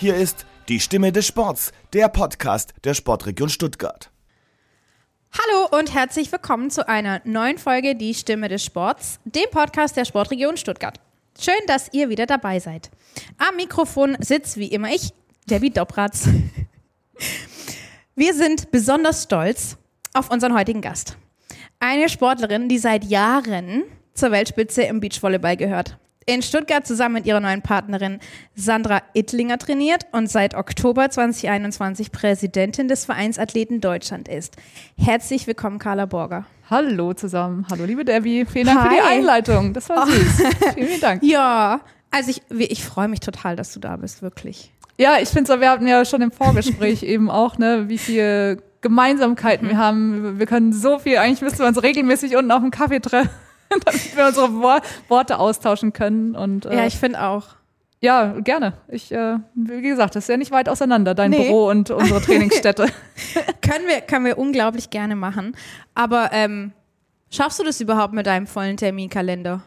Hier ist die Stimme des Sports, der Podcast der Sportregion Stuttgart. Hallo und herzlich willkommen zu einer neuen Folge Die Stimme des Sports, dem Podcast der Sportregion Stuttgart. Schön, dass ihr wieder dabei seid. Am Mikrofon sitzt wie immer ich, Debbie Dobratz. Wir sind besonders stolz auf unseren heutigen Gast. Eine Sportlerin, die seit Jahren zur Weltspitze im Beachvolleyball gehört. In Stuttgart zusammen mit ihrer neuen Partnerin Sandra Ittlinger trainiert und seit Oktober 2021 Präsidentin des Vereins Athleten Deutschland ist. Herzlich willkommen, Carla Borger. Hallo zusammen. Hallo, liebe Debbie. Vielen Dank Hi. für die Einleitung. Das war süß. vielen, vielen Dank. Ja, also ich, ich freue mich total, dass du da bist, wirklich. Ja, ich finde so, wir hatten ja schon im Vorgespräch eben auch, ne, wie viel Gemeinsamkeiten mhm. wir haben. Wir können so viel, eigentlich müssten wir uns regelmäßig unten auf dem Kaffee treffen, damit wir unsere Wor Worte austauschen können. Und, äh, ja, ich finde auch. Ja, gerne. Ich, äh, wie gesagt, das ist ja nicht weit auseinander, dein nee. Büro und unsere Trainingsstätte. können, wir, können wir unglaublich gerne machen. Aber ähm, schaffst du das überhaupt mit deinem vollen Terminkalender?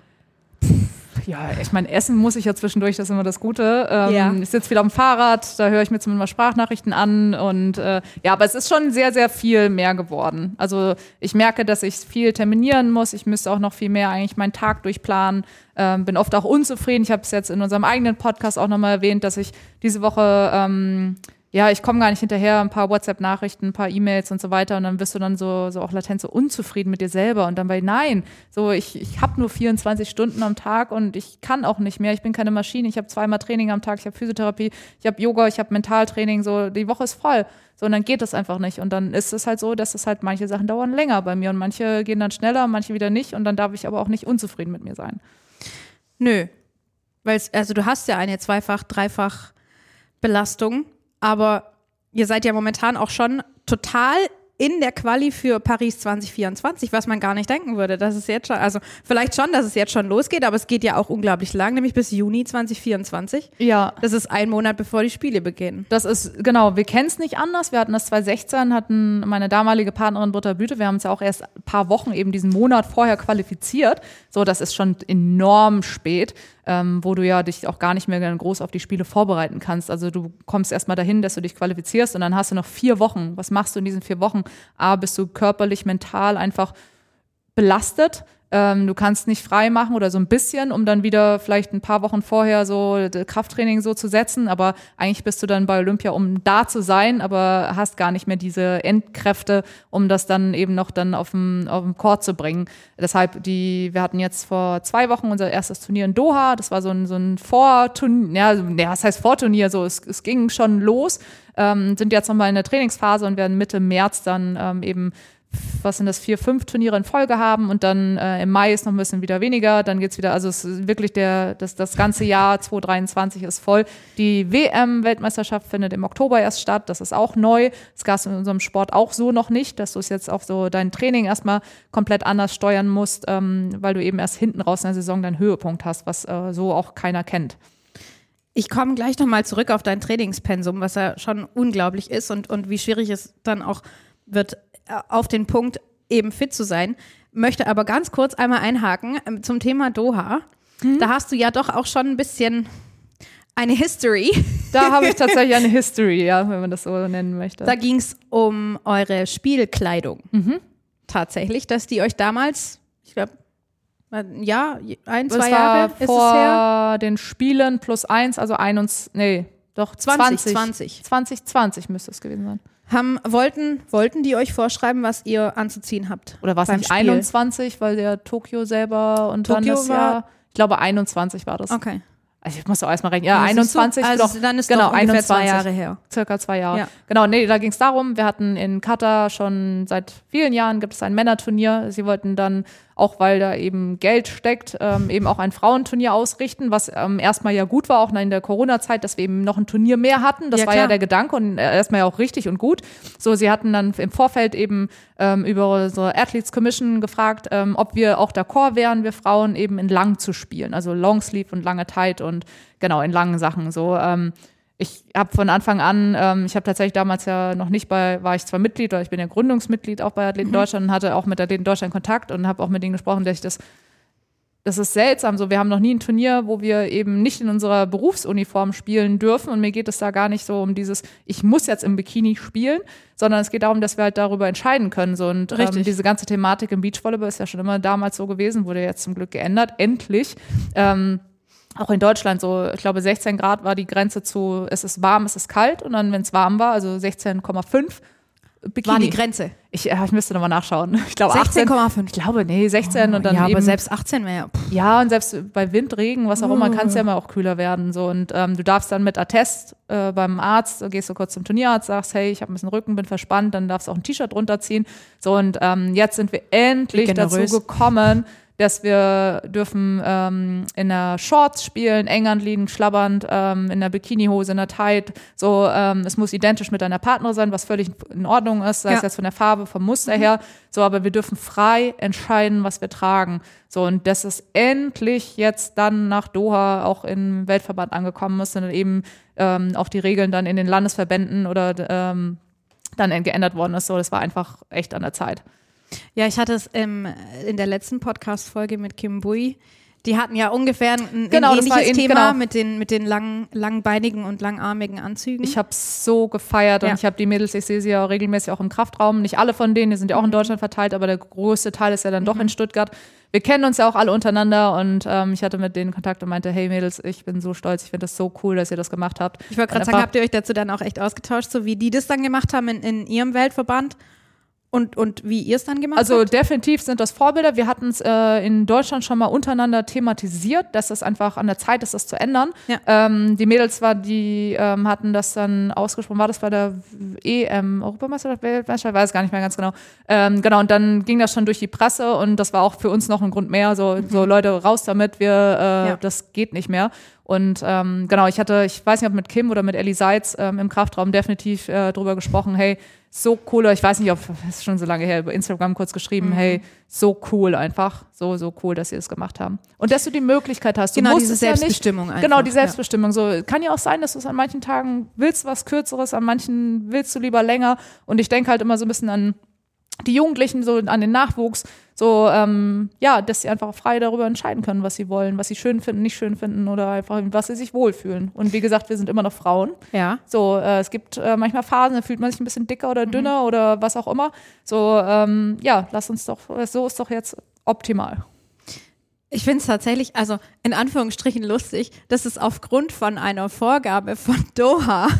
Ja, ich meine, essen muss ich ja zwischendurch, das ist immer das Gute. Ähm, ja. Ich sitze viel am Fahrrad, da höre ich mir zumindest mal Sprachnachrichten an und äh, ja, aber es ist schon sehr, sehr viel mehr geworden. Also ich merke, dass ich viel terminieren muss. Ich müsste auch noch viel mehr eigentlich meinen Tag durchplanen. Ähm, bin oft auch unzufrieden. Ich habe es jetzt in unserem eigenen Podcast auch nochmal erwähnt, dass ich diese Woche ähm, ja, ich komme gar nicht hinterher, ein paar WhatsApp-Nachrichten, ein paar E-Mails und so weiter und dann wirst du dann so, so auch latent so unzufrieden mit dir selber und dann bei, nein, so ich, ich habe nur 24 Stunden am Tag und ich kann auch nicht mehr, ich bin keine Maschine, ich habe zweimal Training am Tag, ich habe Physiotherapie, ich habe Yoga, ich habe Mentaltraining, so die Woche ist voll. So, und dann geht das einfach nicht. Und dann ist es halt so, dass es halt manche Sachen dauern länger bei mir und manche gehen dann schneller, manche wieder nicht und dann darf ich aber auch nicht unzufrieden mit mir sein. Nö. Weil also du hast ja eine Zweifach-, Dreifach-Belastung aber ihr seid ja momentan auch schon total in der Quali für Paris 2024, was man gar nicht denken würde. Das ist jetzt schon, also vielleicht schon, dass es jetzt schon losgeht, aber es geht ja auch unglaublich lang, nämlich bis Juni 2024. Ja. Das ist ein Monat, bevor die Spiele beginnen. Das ist, genau, wir kennen es nicht anders. Wir hatten das 2016, hatten meine damalige Partnerin Britta Büte, wir haben uns ja auch erst ein paar Wochen eben diesen Monat vorher qualifiziert. So, das ist schon enorm spät ähm, wo du ja dich auch gar nicht mehr groß auf die Spiele vorbereiten kannst. Also du kommst erstmal dahin, dass du dich qualifizierst und dann hast du noch vier Wochen. Was machst du in diesen vier Wochen? A, bist du körperlich, mental einfach belastet ähm, du kannst nicht frei machen oder so ein bisschen, um dann wieder vielleicht ein paar Wochen vorher so Krafttraining so zu setzen. Aber eigentlich bist du dann bei Olympia, um da zu sein, aber hast gar nicht mehr diese Endkräfte, um das dann eben noch dann auf dem, auf dem Court zu bringen. Deshalb, die, wir hatten jetzt vor zwei Wochen unser erstes Turnier in Doha. Das war so ein, so ein Vorturnier, ja, ja, was heißt Vorturnier? So, es, es ging schon los. Ähm, sind jetzt nochmal in der Trainingsphase und werden Mitte März dann ähm, eben was sind das, vier, fünf Turniere in Folge haben und dann äh, im Mai ist noch ein bisschen wieder weniger, dann geht's wieder, also es ist wirklich der, das, das ganze Jahr 2023 ist voll. Die WM-Weltmeisterschaft findet im Oktober erst statt, das ist auch neu. Das gab es in unserem Sport auch so noch nicht, dass du es jetzt auch so dein Training erstmal komplett anders steuern musst, ähm, weil du eben erst hinten raus in der Saison deinen Höhepunkt hast, was äh, so auch keiner kennt. Ich komme gleich nochmal zurück auf dein Trainingspensum, was ja schon unglaublich ist und, und wie schwierig es dann auch wird, auf den Punkt eben fit zu sein. Möchte aber ganz kurz einmal einhaken ähm, zum Thema Doha. Mhm. Da hast du ja doch auch schon ein bisschen eine History. Da habe ich tatsächlich eine History, ja, wenn man das so nennen möchte. Da ging es um eure Spielkleidung. Mhm. Tatsächlich, dass die euch damals, ich glaube, ja, ein, zwei Jahre ist vor es her. den Spielen plus eins, also ein und, nee, doch 20. 20. 2020 müsste es gewesen sein. Haben, wollten, wollten die euch vorschreiben, was ihr anzuziehen habt? Oder war es nicht Spiel? 21, weil der Tokio selber und Tokio dann das war, Jahr, ich glaube 21 war das. Okay. Also ich muss auch erstmal rechnen. Ja, 21. Also doch, dann ist genau, doch 21, zwei Jahre her. Circa zwei Jahre. Ja. Genau, nee, da ging es darum, wir hatten in Katar schon seit vielen Jahren gibt es ein Männerturnier. Sie wollten dann auch weil da eben Geld steckt, ähm, eben auch ein Frauenturnier ausrichten, was ähm, erstmal ja gut war, auch in der Corona-Zeit, dass wir eben noch ein Turnier mehr hatten. Das ja, war ja der Gedanke und äh, erstmal ja auch richtig und gut. So, sie hatten dann im Vorfeld eben ähm, über unsere Athletes Commission gefragt, ähm, ob wir auch d'accord wären, wir Frauen eben in lang zu spielen, also Longsleeve und lange Tight und genau in langen Sachen so. Ähm, ich habe von Anfang an, ähm, ich habe tatsächlich damals ja noch nicht bei, war ich zwar Mitglied, oder ich bin ja Gründungsmitglied auch bei Athleten mhm. Deutschland und hatte auch mit Athleten Deutschland Kontakt und habe auch mit denen gesprochen, dass ich das das ist seltsam. So, wir haben noch nie ein Turnier, wo wir eben nicht in unserer Berufsuniform spielen dürfen. Und mir geht es da gar nicht so um dieses, ich muss jetzt im Bikini spielen, sondern es geht darum, dass wir halt darüber entscheiden können. So, und ähm, diese ganze Thematik im Beachvolleyball ist ja schon immer damals so gewesen, wurde jetzt zum Glück geändert. Endlich. Ähm, auch in Deutschland so, ich glaube 16 Grad war die Grenze zu, es ist warm, es ist kalt und dann, wenn es warm war, also 16,5 Bikini. War die Grenze. Ich, äh, ich müsste nochmal nachschauen. Ich glaube 16,5. Ich glaube, nee, 16 und dann ja, eben, aber selbst 18 wäre ja. und selbst bei Wind, Regen, was auch immer, kann es ja immer auch kühler werden. So. Und ähm, du darfst dann mit Attest äh, beim Arzt, gehst du kurz zum Turnierarzt, sagst, hey, ich habe ein bisschen Rücken, bin verspannt, dann darfst du auch ein T-Shirt runterziehen. So, und ähm, jetzt sind wir endlich dazu gekommen, dass wir dürfen ähm, in der Shorts spielen, eng anliegend, schlabbernd, ähm, in der Bikinihose, in der Tight. So, ähm, es muss identisch mit deiner Partnerin sein, was völlig in Ordnung ist, sei es Ja. jetzt von der Farbe, vom Muster her. So, aber wir dürfen frei entscheiden, was wir tragen. So, und das ist endlich jetzt dann nach Doha auch im Weltverband angekommen ist und eben ähm, auch die Regeln dann in den Landesverbänden oder ähm, dann geändert worden ist. So, das war einfach echt an der Zeit. Ja, ich hatte es im, in der letzten Podcast-Folge mit Kim Bui. Die hatten ja ungefähr ein, Genau, ein ähnliches ähnlich, Thema genau. mit den, mit den lang, langbeinigen und langarmigen Anzügen. Ich habe so gefeiert und Ja. ich habe die Mädels, ich sehe sie ja regelmäßig auch im Kraftraum. Nicht alle von denen, die sind ja auch in Deutschland verteilt, aber der größte Teil ist ja dann doch in Stuttgart. Wir kennen uns ja auch alle untereinander und ähm, ich hatte mit denen Kontakt und meinte, hey Mädels, ich bin so stolz, ich finde das so cool, dass ihr das gemacht habt. Ich wollte gerade Und sagen, habt ihr euch dazu dann auch echt ausgetauscht, so wie die das dann gemacht haben in, in ihrem Weltverband und, und wie ihr es dann gemacht Also habt? definitiv sind das Vorbilder. Wir hatten es äh, in Deutschland schon mal untereinander thematisiert, dass es einfach an der Zeit ist, das zu ändern. Ja. Ähm, die Mädels war, die ähm, hatten das dann ausgesprochen, war das bei der EM, Europameisterschaft, Weltmeisterschaft, weiß gar nicht mehr ganz genau. Ähm, genau, und dann ging das schon durch die Presse und das war auch für uns noch ein Grund mehr, so, so Leute, raus damit, wir, äh, Ja. das geht nicht mehr. Und ähm, genau, ich hatte, ich weiß nicht, ob mit Kim oder mit Ellie Seitz ähm, im Kraftraum definitiv äh, drüber gesprochen, hey, so cool, ich weiß nicht, ob, das ist schon so lange her, über Instagram kurz geschrieben, Mhm. hey, so cool einfach, so, so cool, dass sie das gemacht haben. Und dass du die Möglichkeit hast, du Genau, diese es ja nicht, Selbstbestimmung einfach, Genau, die ja. Selbstbestimmung. So, kann ja auch sein, dass du es an manchen Tagen willst, was Kürzeres, an manchen willst du lieber länger. Und ich denke halt immer so ein bisschen an die Jugendlichen, so an den Nachwuchs, so, ähm, ja, dass sie einfach frei darüber entscheiden können, was sie wollen, was sie schön finden, nicht schön finden oder einfach, was sie sich wohlfühlen. Und wie gesagt, wir sind immer noch Frauen. ja. So, äh, es gibt äh, manchmal Phasen, da fühlt man sich ein bisschen dicker oder dünner oder was auch immer. So, ähm, ja, lass uns doch, so ist doch jetzt optimal. Ich finde es tatsächlich, also in Anführungsstrichen lustig, dass es aufgrund von einer Vorgabe von Doha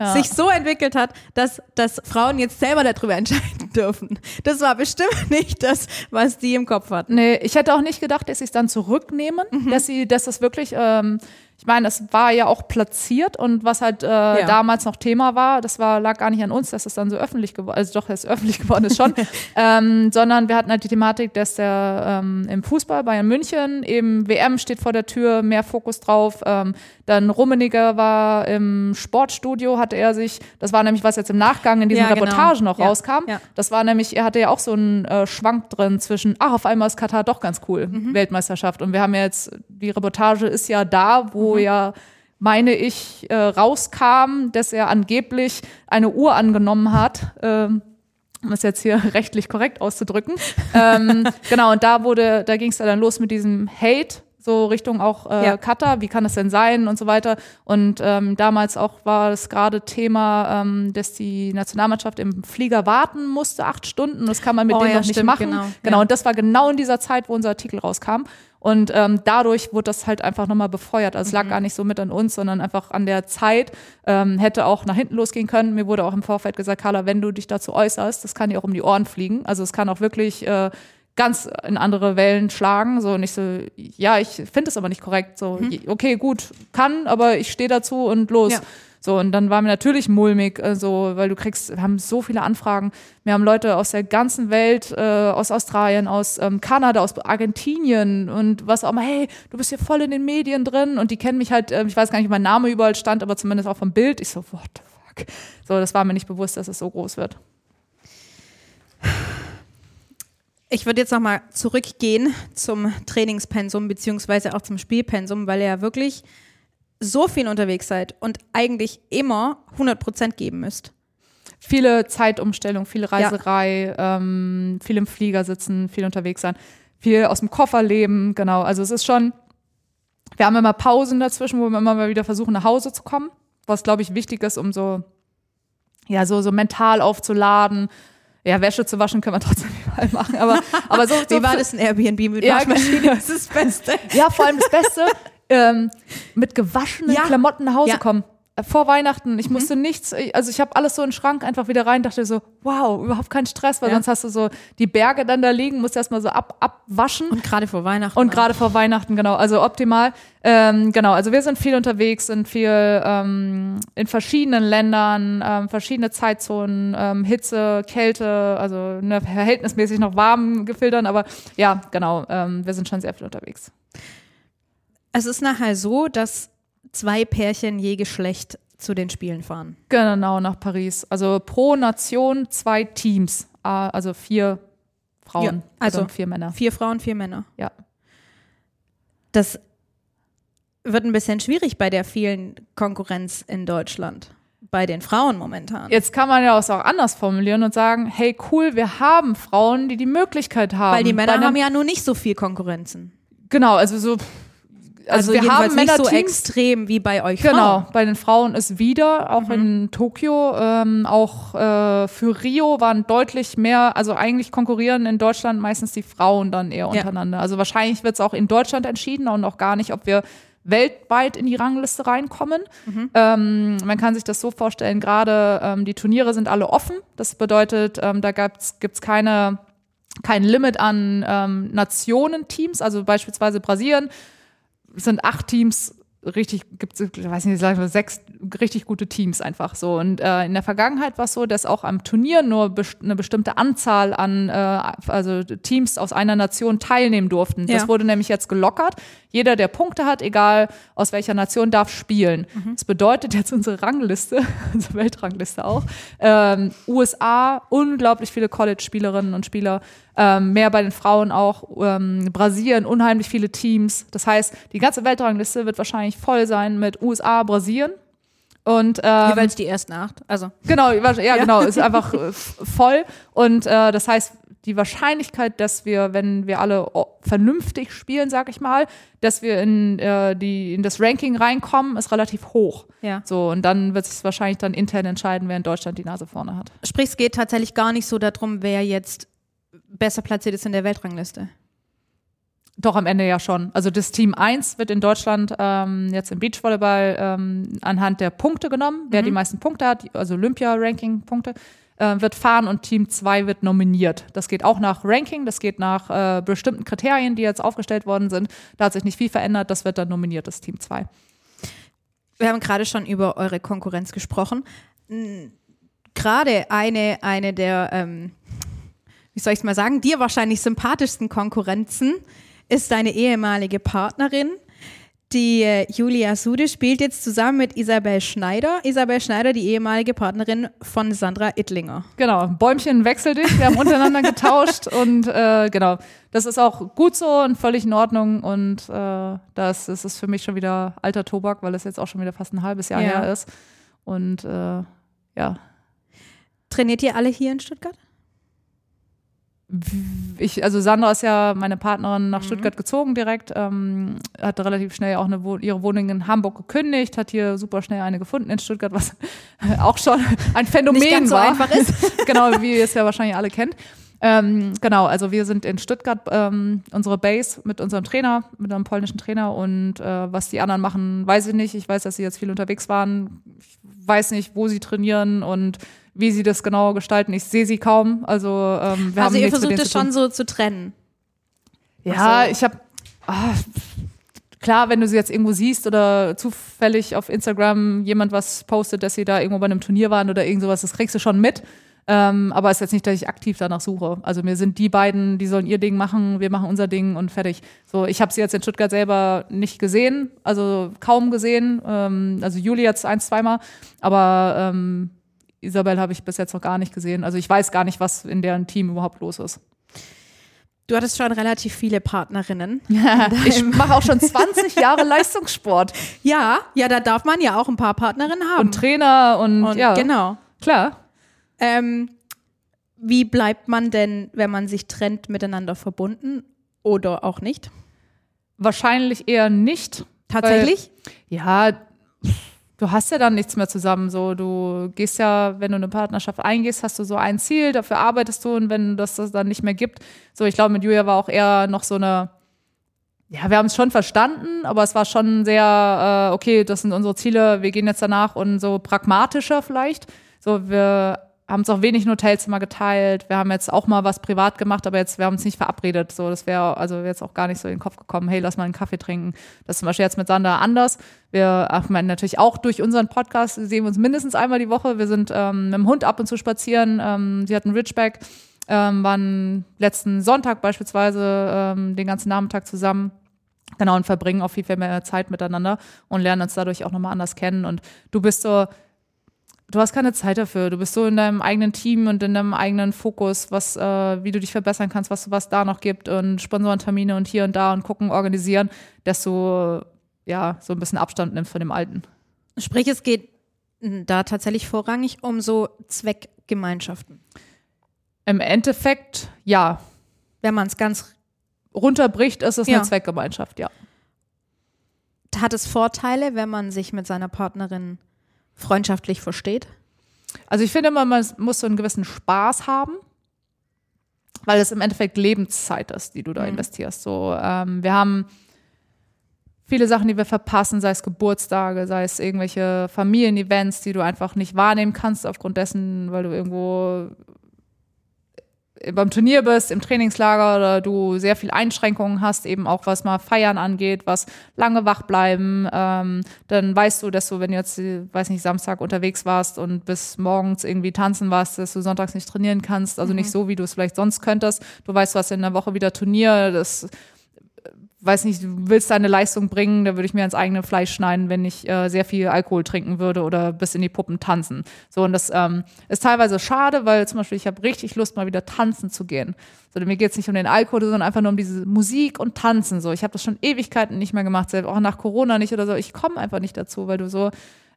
Ja. sich so entwickelt hat, dass, dass Frauen jetzt selber darüber entscheiden dürfen. Das war bestimmt nicht das, was die im Kopf hatten. Nee, ich hätte auch nicht gedacht, dass sie es dann zurücknehmen, dass sie, dass das wirklich, ähm, ich meine, das war ja auch platziert und was halt äh, damals noch Thema war, das war, lag gar nicht an uns, dass es dann so öffentlich geworden, also doch, dass es öffentlich geworden ist schon, ähm, sondern wir hatten halt die Thematik, dass der ähm, im Fußball Bayern München eben WM steht vor der Tür, mehr Fokus drauf, ähm, dann Rummeniger war im Sportstudio, hatte er sich, das war nämlich was jetzt im Nachgang in diesen Ja, genau. Reportagen noch Ja, rauskam, ja. das war nämlich, er hatte ja auch so einen äh, Schwank drin zwischen, ach, auf einmal ist Katar doch ganz cool, Weltmeisterschaft. Und wir haben ja jetzt, die Reportage ist ja da, wo ja, meine ich, äh, rauskam, dass er angeblich eine Uhr angenommen hat. Ähm, um es jetzt hier rechtlich korrekt auszudrücken. ähm, genau, und da wurde, da ging es dann los mit diesem Hate, so Richtung auch äh, Ja. Katar, wie kann das denn sein und so weiter. Und ähm, damals auch war es gerade Thema, ähm, dass die Nationalmannschaft im Flieger warten musste, acht Stunden. Das kann man mit Oh denen ja, noch nicht stimmt, machen. genau. genau Ja. und das war genau in dieser Zeit, wo unser Artikel rauskam. Und ähm, dadurch wurde das halt einfach nochmal befeuert. Also es Mhm. lag gar nicht so mit an uns, sondern einfach an der Zeit. Ähm, hätte auch nach hinten losgehen können. Mir wurde auch im Vorfeld gesagt, Carla, wenn du dich dazu äußerst, das kann dir auch um die Ohren fliegen. Also es kann auch wirklich äh, ganz in andere Wellen schlagen. So und ich so, ja, ich finde es aber nicht korrekt. So, okay, gut, kann, aber ich stehe dazu und los. Ja. So, und dann war mir natürlich mulmig, äh, weil du kriegst, wir haben so viele Anfragen. Wir haben Leute aus der ganzen Welt, äh, aus Australien, aus ähm, Kanada, aus Argentinien und was auch immer, hey, du bist hier voll in den Medien drin und die kennen mich halt, äh, ich weiß gar nicht, wie mein Name überall stand, aber zumindest auch vom Bild. Ich so, what the fuck? So, das war mir nicht bewusst, dass es so groß wird. Ich würde jetzt nochmal zurückgehen zum Trainingspensum beziehungsweise auch zum Spielpensum, weil ihr ja wirklich so viel unterwegs seid und eigentlich immer 100 Prozent geben müsst. Viele Zeitumstellung, viel Reiserei, ähm, viel im Flieger sitzen, viel unterwegs sein. viel aus dem Koffer leben, genau. Also es ist schon, wir haben immer Pausen dazwischen, wo wir immer mal wieder versuchen, nach Hause zu kommen, was, glaube ich, wichtig ist, um so, ja, so, so mental aufzuladen. Ja, Wäsche zu waschen können wir trotzdem überall machen, aber, aber so, so Wie war das ein Airbnb mit Ja, Waschmaschine? Das ist das Beste. Ja, vor allem das Beste, ähm, mit gewaschenen Ja. Klamotten nach Hause Ja. kommen. Äh, Vor Weihnachten. Ich musste nichts, also ich habe alles so in den Schrank einfach wieder rein, dachte so, wow, überhaupt kein Stress, weil Ja. sonst hast du so die Berge dann da liegen, musst erstmal so ab, abwaschen. Und gerade vor Weihnachten. Und gerade vor Weihnachten, genau, also optimal. Ähm, genau, also wir sind viel unterwegs, sind viel ähm, in verschiedenen Ländern, ähm, verschiedene Zeitzonen, ähm, Hitze, Kälte, also ne, verhältnismäßig noch warm gefiltern, aber ja, genau, ähm, wir sind schon sehr viel unterwegs. Es ist nachher so, dass zwei Pärchen je Geschlecht zu den Spielen fahren. Genau, nach Paris. Also pro Nation zwei Teams, Ah, also vier Frauen, Ja, also, also vier Männer. Vier Frauen, vier Männer. Ja. Das wird ein bisschen schwierig bei der vielen Konkurrenz in Deutschland. Bei den Frauen momentan. Jetzt kann man ja auch auch anders formulieren und sagen, hey cool, wir haben Frauen, die die Möglichkeit haben. Weil die Männer haben ja nur nicht so viel Konkurrenzen. Genau, also so. Also, wir jedenfalls haben nicht so extrem wie bei euch Genau, Frauen. bei den Frauen ist wieder, auch Mhm. in Tokio, ähm, auch äh, für Rio waren deutlich mehr, also eigentlich konkurrieren in Deutschland meistens die Frauen dann eher Ja. untereinander. Also wahrscheinlich wird es auch in Deutschland entschieden und auch gar nicht, ob wir weltweit in die Rangliste reinkommen. Mhm. Ähm, man kann sich das so vorstellen, gerade ähm, die Turniere sind alle offen. Das bedeutet, ähm, da gibt es keine kein Limit an ähm, Nationenteams, also beispielsweise Brasilien sind acht Teams richtig, gibt es, ich weiß nicht, sechs richtig gute Teams einfach so. Und äh, in der Vergangenheit war es so, dass auch am Turnier nur best eine bestimmte Anzahl an äh, also Teams aus einer Nation teilnehmen durften. Das Ja. wurde nämlich jetzt gelockert. Jeder, der Punkte hat, egal aus welcher Nation, darf spielen. Das bedeutet jetzt unsere Rangliste, unsere Weltrangliste auch, ähm, USA, unglaublich viele College-Spielerinnen und Spieler, ähm, mehr bei den Frauen auch, ähm, Brasilien, unheimlich viele Teams. Das heißt, die ganze Weltrangliste wird wahrscheinlich voll sein mit USA, Brasilien. Und ähm, Jeweils die ersten acht. Also Genau, ja, genau, ist einfach äh, voll. Und äh, das heißt, die Wahrscheinlichkeit, dass wir, wenn wir alle vernünftig spielen, sag ich mal, dass wir in, äh, die, in das Ranking reinkommen, ist relativ hoch. Ja. So, und dann wird sich wahrscheinlich dann intern entscheiden, wer in Deutschland die Nase vorne hat. sprich, es geht tatsächlich gar nicht so darum, wer jetzt besser platziert ist in der Weltrangliste. Doch, am Ende ja schon. Also das Team 1 wird in Deutschland ähm, jetzt im Beachvolleyball ähm, anhand der Punkte genommen. Wer die meisten Punkte hat, also Olympia-Ranking-Punkte, äh, wird fahren und Team 2 wird nominiert. Das geht auch nach Ranking, das geht nach äh, bestimmten Kriterien, die jetzt aufgestellt worden sind. Da hat sich nicht viel verändert, das wird dann nominiert, das Team 2. Wir haben gerade schon über eure Konkurrenz gesprochen. Gerade eine, eine der, ähm, wie soll ich es mal sagen, dir wahrscheinlich sympathischsten Konkurrenzen ist deine ehemalige Partnerin. Die äh, Julia Sude spielt jetzt zusammen mit Isabel Schneider. Isabel Schneider, die ehemalige Partnerin von Sandra Ittlinger. Genau, Bäumchen wechsel dich. Wir haben untereinander getauscht und äh, genau, das ist auch gut so und völlig in Ordnung. Und äh, das, das ist für mich schon wieder alter Tobak, weil es jetzt auch schon wieder fast ein halbes Jahr Ja. her ist. Und äh, ja, Trainiert ihr alle hier in Stuttgart? Ich, also Sandra ist ja meine Partnerin Mhm. nach Stuttgart gezogen direkt, ähm, hat relativ schnell auch eine, ihre Wohnung in Hamburg gekündigt, hat hier super schnell eine gefunden in Stuttgart, was auch schon ein Phänomen Nicht ganz so war. einfach ist. genau, wie ihr es ja wahrscheinlich alle kennt. Ähm, genau, also wir sind in Stuttgart, ähm, unsere Base mit unserem Trainer, mit einem polnischen Trainer und äh, was die anderen machen, weiß ich nicht. Ich weiß, dass sie jetzt viel unterwegs waren. Ich weiß nicht, wo sie trainieren und wie sie das genau gestalten. Ich sehe sie kaum. Also ähm, wir haben also ihr nichts mit versucht es schon so zu trennen. Ja, Also- ich habe klar, wenn du sie jetzt irgendwo siehst oder zufällig auf Instagram jemand was postet, dass sie da irgendwo bei einem Turnier waren oder irgend sowas, das kriegst du schon mit. Ähm, aber es ist jetzt nicht, dass ich aktiv danach suche. Also mir sind die beiden, die sollen ihr Ding machen, wir machen unser Ding und fertig. So, ich habe sie jetzt in Stuttgart selber nicht gesehen, also kaum gesehen. Ähm, also Juli jetzt ein, zweimal, aber ähm, Isabel habe ich bis jetzt noch gar nicht gesehen. Also ich weiß gar nicht, was in deren Team überhaupt los ist. Du hattest schon relativ viele Partnerinnen. Ich mache auch schon 20 Jahre Leistungssport Ja, ja, da darf man ja auch ein paar Partnerinnen haben. und Trainer und, Und ja, genau. klar. Ähm, wie bleibt man denn, wenn man sich trennt, miteinander verbunden? oder auch nicht? Wahrscheinlich eher nicht. Tatsächlich? Weil, ja, du hast ja dann nichts mehr zusammen. So, du gehst ja, wenn du eine Partnerschaft eingehst, hast du so ein Ziel, dafür arbeitest du und wenn das das dann nicht mehr gibt. So, ich glaube, mit Julia war auch eher noch so eine, ja, wir haben es schon verstanden, aber es war schon sehr, äh, okay, das sind unsere Ziele, wir gehen jetzt danach und so pragmatischer vielleicht. So, wir haben es auch wenig in Hotelzimmer geteilt. Wir haben jetzt auch mal was privat gemacht, aber jetzt, wir haben uns nicht verabredet. So, das wäre also jetzt auch gar nicht so in den Kopf gekommen, hey, lass mal einen Kaffee trinken. Das ist zum Beispiel jetzt mit Sander anders. Wir meine, natürlich auch durch unseren Podcast sehen wir uns mindestens einmal die Woche. Wir sind ähm, mit dem Hund ab und zu spazieren. Ähm, sie hat einen Ridgeback, ähm, waren letzten Sonntag beispielsweise ähm, den ganzen Nachmittag zusammen. Genau, und verbringen auch viel, viel mehr Zeit miteinander und lernen uns dadurch auch nochmal anders kennen. Und du bist so, du hast keine Zeit dafür. Du bist so in deinem eigenen Team und in deinem eigenen Fokus, was, äh, wie du dich verbessern kannst, was was da noch gibt und Sponsorentermine und hier und da und gucken, organisieren, dass du ja so ein bisschen Abstand nimmst von dem Alten. Sprich, es geht da tatsächlich vorrangig um so Zweckgemeinschaften. Im Endeffekt, ja. Wenn man es ganz runterbricht, ist es Ja. eine Zweckgemeinschaft, ja. hat es Vorteile, wenn man sich mit seiner Partnerin freundschaftlich versteht. Also ich finde immer, man muss so einen gewissen Spaß haben, weil es im Endeffekt Lebenszeit ist, die du da investierst. So, ähm, wir haben viele Sachen, die wir verpassen, sei es Geburtstage, sei es irgendwelche Familienevents, die du einfach nicht wahrnehmen kannst aufgrund dessen, weil du irgendwo beim Turnier bist, im Trainingslager oder du sehr viel Einschränkungen hast, eben auch was mal Feiern angeht, was lange wach bleiben, ähm, dann weißt du, dass du, wenn du jetzt, weiß nicht, Samstag unterwegs warst und bis morgens irgendwie tanzen warst, dass du sonntags nicht trainieren kannst, also nicht so, wie du es vielleicht sonst könntest. Du weißt, du hast in der Woche wieder Turnier, das weiß nicht, du willst deine Leistung bringen, da würde ich mir ins eigene Fleisch schneiden, wenn ich äh, sehr viel Alkohol trinken würde oder bis in die Puppen tanzen. So, und das ähm, ist teilweise schade, weil zum Beispiel ich habe richtig Lust, mal wieder tanzen zu gehen. So, mir geht es nicht um den Alkohol, sondern einfach nur um diese Musik und Tanzen. So, ich habe das schon Ewigkeiten nicht mehr gemacht, selbst auch nach Corona nicht oder so. Ich komme einfach nicht dazu, weil du so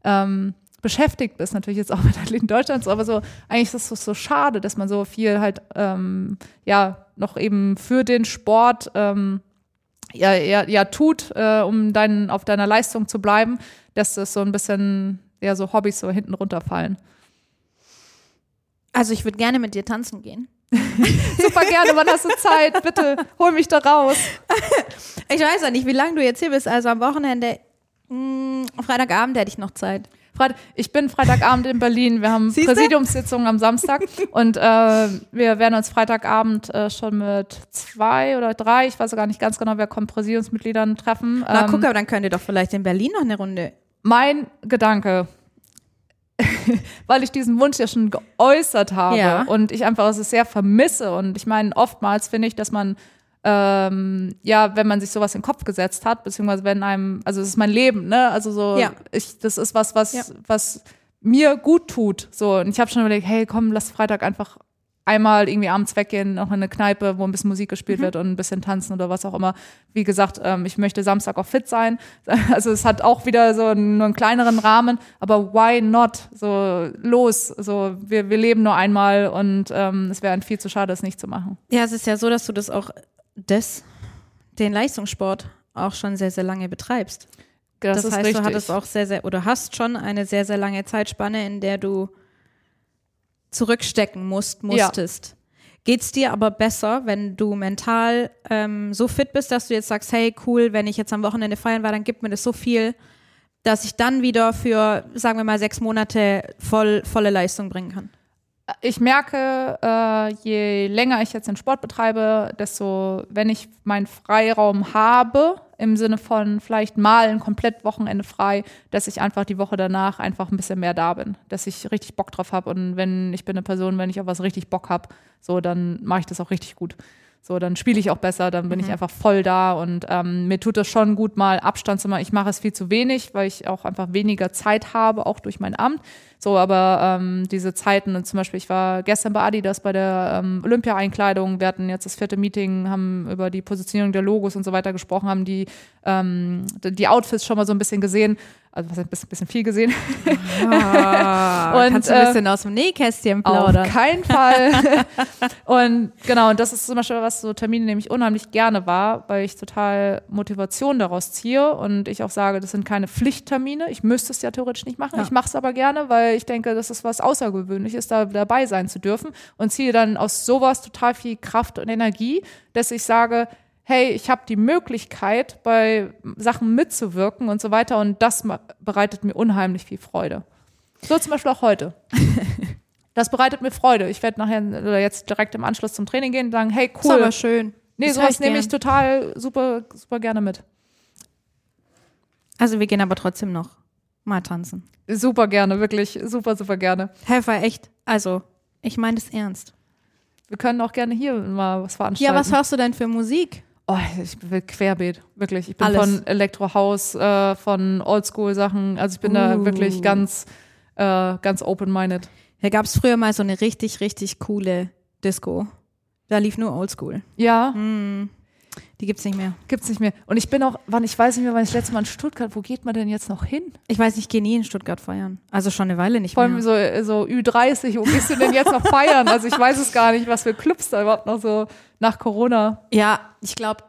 ähm, beschäftigt bist, natürlich jetzt auch mit Athleten Deutschlands, aber so, eigentlich ist es so schade, dass man so viel halt, ähm, ja, noch eben für den Sport, ähm, ja, ja, ja tut, äh, um dein, auf deiner Leistung zu bleiben, dass das so ein bisschen, ja, so Hobbys so hinten runterfallen. Also ich würde gerne mit dir tanzen gehen. Super gerne, wann hast du Zeit? Bitte, hol mich da raus. Ich weiß ja nicht, wie lange du jetzt hier bist. Also am Wochenende, mh, Freitagabend hätte ich noch Zeit. Freit- Ich bin Freitagabend in Berlin. Wir haben Siehste? Präsidiumssitzung am Samstag und äh, wir werden uns Freitagabend äh, schon mit zwei oder drei, ich weiß gar nicht ganz genau, wer kommt, Präsidiumsmitgliedern treffen. Na Ähm, guck, aber dann könnt ihr doch vielleicht in Berlin noch eine Runde. mein Gedanke, weil ich diesen Wunsch ja schon geäußert habe Ja. und ich einfach es sehr vermisse. Und ich meine, oftmals finde ich, dass man ähm, ja, wenn man sich sowas in den Kopf gesetzt hat, beziehungsweise wenn einem, also es ist mein Leben, ne? Also so, Ja. ich, das ist was, was, Ja. was mir gut tut. So, und ich habe schon überlegt, hey, komm, lass Freitag einfach einmal irgendwie abends weggehen, noch in eine Kneipe, wo ein bisschen Musik gespielt wird und ein bisschen tanzen oder was auch immer. Wie gesagt, ähm, ich möchte Samstag auch fit sein. Also es hat auch wieder so einen, nur einen kleineren Rahmen, aber why not? So los, so wir, wir leben nur einmal und ähm, es wäre viel zu schade, es nicht zu machen. Ja, es ist ja so, dass du das auch, das, den Leistungssport auch schon sehr, sehr lange betreibst. Das, Das, heißt, richtig. du hattest auch sehr, sehr, oder hast schon eine sehr, sehr lange Zeitspanne, in der du zurückstecken musst, Ja. musstest. Geht's dir aber besser, wenn du mental ähm, so fit bist, dass du jetzt sagst, hey, cool, wenn ich jetzt am Wochenende feiern war, dann gibt mir das so viel, dass ich dann wieder für, sagen wir mal, sechs Monate voll, volle Leistung bringen kann. Ich merke, äh, je länger ich jetzt den Sport betreibe, desto, wenn ich meinen Freiraum habe, im Sinne von vielleicht mal ein komplett Wochenende frei, dass ich einfach die Woche danach einfach ein bisschen mehr da bin, dass ich richtig Bock drauf habe und wenn ich bin eine Person, wenn ich auf was richtig Bock habe, so dann mache ich das auch richtig gut. So, dann spiele ich auch besser, dann bin ich einfach voll da und ähm, mir tut es schon gut, mal Abstand zu machen. Ich mache es viel zu wenig, weil ich auch einfach weniger Zeit habe, auch durch mein Amt. So, aber ähm, diese Zeiten und zum Beispiel, ich war gestern bei Adidas bei der ähm, Olympia-Einkleidung. Wir hatten jetzt das vierte Meeting, haben über die Positionierung der Logos und so weiter gesprochen, haben die, ähm, die Outfits schon mal so ein bisschen gesehen. Also was ein bisschen, viel gesehen. Ah, Und, kannst du ein äh, bisschen aus dem Nähkästchen Auf plaudern. keinen Fall. und genau, und das ist zum Beispiel was so Termine, nehme ich unheimlich gerne wahr, weil ich total Motivation daraus ziehe und ich auch sage, das sind keine Pflichttermine. Ich müsste es ja theoretisch nicht machen. Ja. Ich mache es aber gerne, weil ich denke, das ist was Außergewöhnliches, da dabei sein zu dürfen und ziehe dann aus sowas total viel Kraft und Energie, dass ich sage, hey, ich habe die Möglichkeit, bei Sachen mitzuwirken und so weiter und das bereitet mir unheimlich viel Freude. So zum Beispiel auch heute. Das bereitet mir Freude. Ich werde nachher oder jetzt direkt im Anschluss zum Training gehen und sagen, hey, Ist aber cool. schön. Nee, Das sowas nehme ich total super, super gerne mit. Also wir gehen aber trotzdem noch mal tanzen. Super gerne, wirklich super, super gerne. Helfer, echt. Also, ich meine das ernst. Wir können auch gerne hier mal was Ja, veranstalten. was hörst du denn für Musik? Oh, ich bin querbeet, wirklich. Ich bin Alles. von Elektrohaus, äh, von Oldschool-Sachen. Also ich bin da Uh. wirklich ganz, äh, ganz open-minded. Da gab es früher mal so eine richtig, richtig coole Disco. Da lief nur Oldschool. Ja, Hm. Die gibt's nicht mehr. gibt's nicht mehr. Und ich bin auch, wann, ich weiß nicht mehr, wann ich das letzte Mal in Stuttgart, wo geht man denn jetzt noch hin? Ich weiß nicht, ich gehe nie in Stuttgart feiern. Also schon eine Weile nicht Vor allem mehr. so, äh, so Ü30, wo gehst du denn jetzt noch feiern? Also ich weiß es gar nicht, was für Clubs da überhaupt noch so nach Corona. Ja, ich glaube,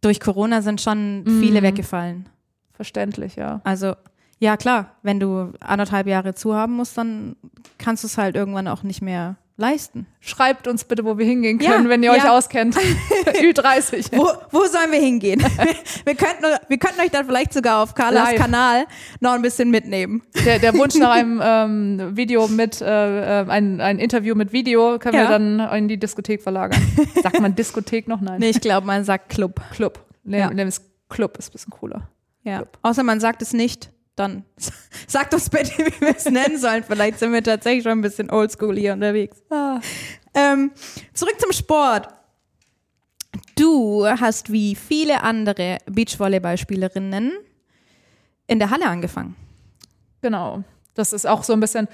durch Corona sind schon viele weggefallen. Verständlich, ja. Also, ja klar, wenn du anderthalb Jahre zu haben musst, dann kannst du es halt irgendwann auch nicht mehr leisten. Schreibt uns bitte, wo wir hingehen Ja, können, wenn ihr euch ja. auskennt. Ü30. Wo, wo sollen wir hingehen? wir, könnten, wir könnten euch dann vielleicht sogar auf Carlas Live. Kanal noch ein bisschen mitnehmen. Der, der Wunsch nach einem ähm, Video mit, äh, äh, ein, ein Interview mit Video können Ja. wir dann in die Diskothek verlagern. Sagt man Diskothek noch? Nein. Nee, ich glaube, man sagt Club. Club. Ja. nee, das Club ist ein bisschen cooler. Ja. Außer man sagt es nicht, dann sagt uns bitte, wie wir es nennen sollen. Vielleicht sind wir tatsächlich schon ein bisschen oldschool hier unterwegs. Ähm, zurück zum Sport. Du hast wie viele andere Beachvolleyballspielerinnen in der Halle angefangen. Genau. Das ist auch so ein bisschen.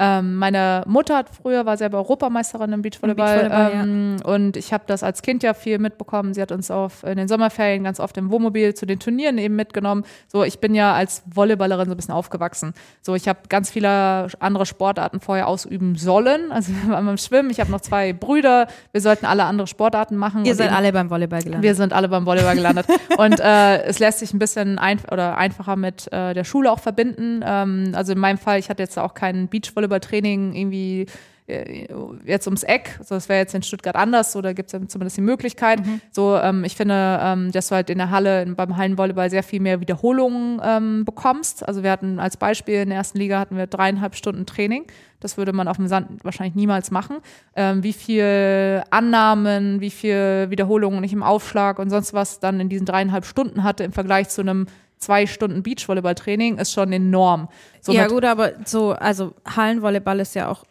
Ähm, meine Mutter hat früher war selber Europameisterin im Beachvolleyball, Im Beachvolleyball, ähm, und ich habe das als Kind ja viel mitbekommen. Sie hat uns auf in den Sommerferien ganz oft im Wohnmobil zu den Turnieren eben mitgenommen. So, ich bin ja als Volleyballerin so ein bisschen aufgewachsen. So, ich habe ganz viele andere Sportarten vorher ausüben sollen. Also wir waren beim Schwimmen. Ich habe noch zwei Brüder. Wir sollten alle andere Sportarten machen. Ihr seid eben- alle beim Volleyball gelandet. wir sind alle beim Volleyball gelandet. und äh, es lässt sich ein bisschen einf oder einfacher mit äh, der Schule auch verbinden. Ähm, also in meinem Fall, ich hatte jetzt auch kein Beachvolleyball-Training irgendwie äh, jetzt ums Eck. Also das wäre jetzt in Stuttgart anders, so da gibt es ja zumindest die Möglichkeit. So, ähm, ich finde, ähm, dass du halt in der Halle beim Hallenvolleyball sehr viel mehr Wiederholungen ähm, bekommst. Also wir hatten als Beispiel in der ersten Liga hatten wir dreieinhalb Stunden Training. Das würde man auf dem Sand wahrscheinlich niemals machen. Ähm, wie viel Annahmen, wie viel Wiederholungen ich im Aufschlag und sonst was dann in diesen dreieinhalb Stunden hatte im Vergleich zu einem zwei Stunden Beachvolleyball-Training ist schon enorm. So ja gut, aber so, also Hallenvolleyball ist ja auch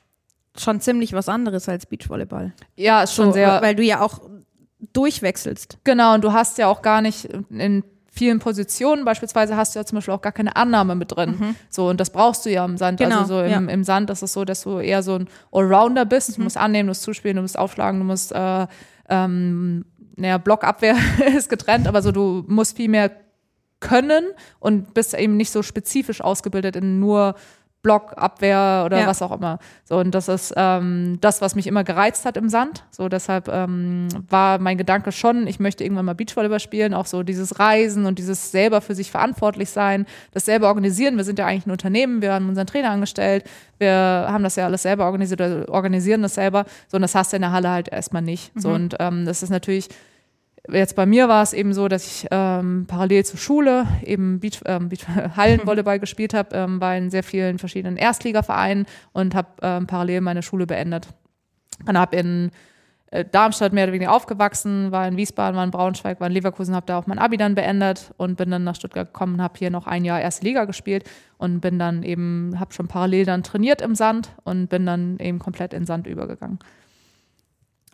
schon ziemlich was anderes als Beachvolleyball. ja, ist schon So, sehr. weil du ja auch durchwechselst. Genau, und du hast ja auch gar nicht in vielen Positionen beispielsweise hast du ja zum Beispiel auch gar keine Annahme mit drin. So, und das brauchst du ja im Sand. Genau, also so im, ja. im Sand ist es so, dass du eher so ein Allrounder bist. Du musst annehmen, du musst zuspielen, du musst aufschlagen, du musst äh, ähm, naja, Blockabwehr ist getrennt, aber so du musst viel mehr können und bist eben nicht so spezifisch ausgebildet in nur Blockabwehr oder Ja. was auch immer. So, und das ist ähm, das, was mich immer gereizt hat im Sand. So, deshalb ähm, war mein Gedanke schon, ich möchte irgendwann mal Beachvolleyball spielen, auch so dieses Reisen und dieses selber für sich verantwortlich sein, das selber organisieren. Wir sind ja eigentlich ein Unternehmen, wir haben unseren Trainer angestellt, wir haben das ja alles selber organisiert oder organisieren das selber. So, und das hast du in der Halle halt erstmal nicht. So, und ähm, das ist natürlich Jetzt bei mir war es eben so, dass ich ähm, parallel zur Schule eben Beach, ähm, Beach Hallenvolleyball gespielt habe, ähm, bei in sehr vielen verschiedenen Erstligavereinen und habe ähm, parallel meine Schule beendet. Und habe in äh, Darmstadt mehr oder weniger aufgewachsen, war in Wiesbaden, war in Braunschweig, war in Leverkusen, habe da auch mein Abi dann beendet und bin dann nach Stuttgart gekommen, habe hier noch ein Jahr erste Liga gespielt und bin dann eben, habe schon parallel dann trainiert im Sand und bin dann eben komplett in Sand übergegangen.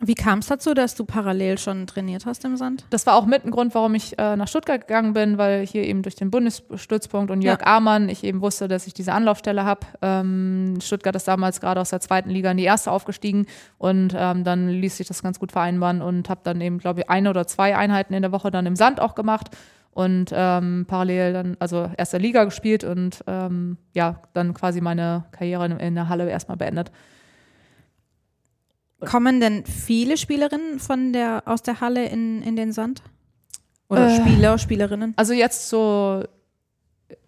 Wie kam es dazu, dass du parallel schon trainiert hast im Sand? Das war auch mit ein Grund, warum ich äh, nach Stuttgart gegangen bin, weil hier eben durch den Bundesstützpunkt und Jörg Ja. Amann ich eben wusste, dass ich diese Anlaufstelle habe. Ähm, Stuttgart ist damals gerade aus der zweiten Liga in die erste aufgestiegen und ähm, dann ließ sich das ganz gut vereinbaren und habe dann eben, glaube ich, eine oder zwei Einheiten in der Woche dann im Sand auch gemacht und ähm, parallel dann, also erster Liga gespielt und ähm, ja, dann quasi meine Karriere in, in der Halle erstmal beendet. Kommen denn viele Spielerinnen von der, aus der Halle in, in den Sand? Oder Äh. Spieler, Spielerinnen? Also jetzt so,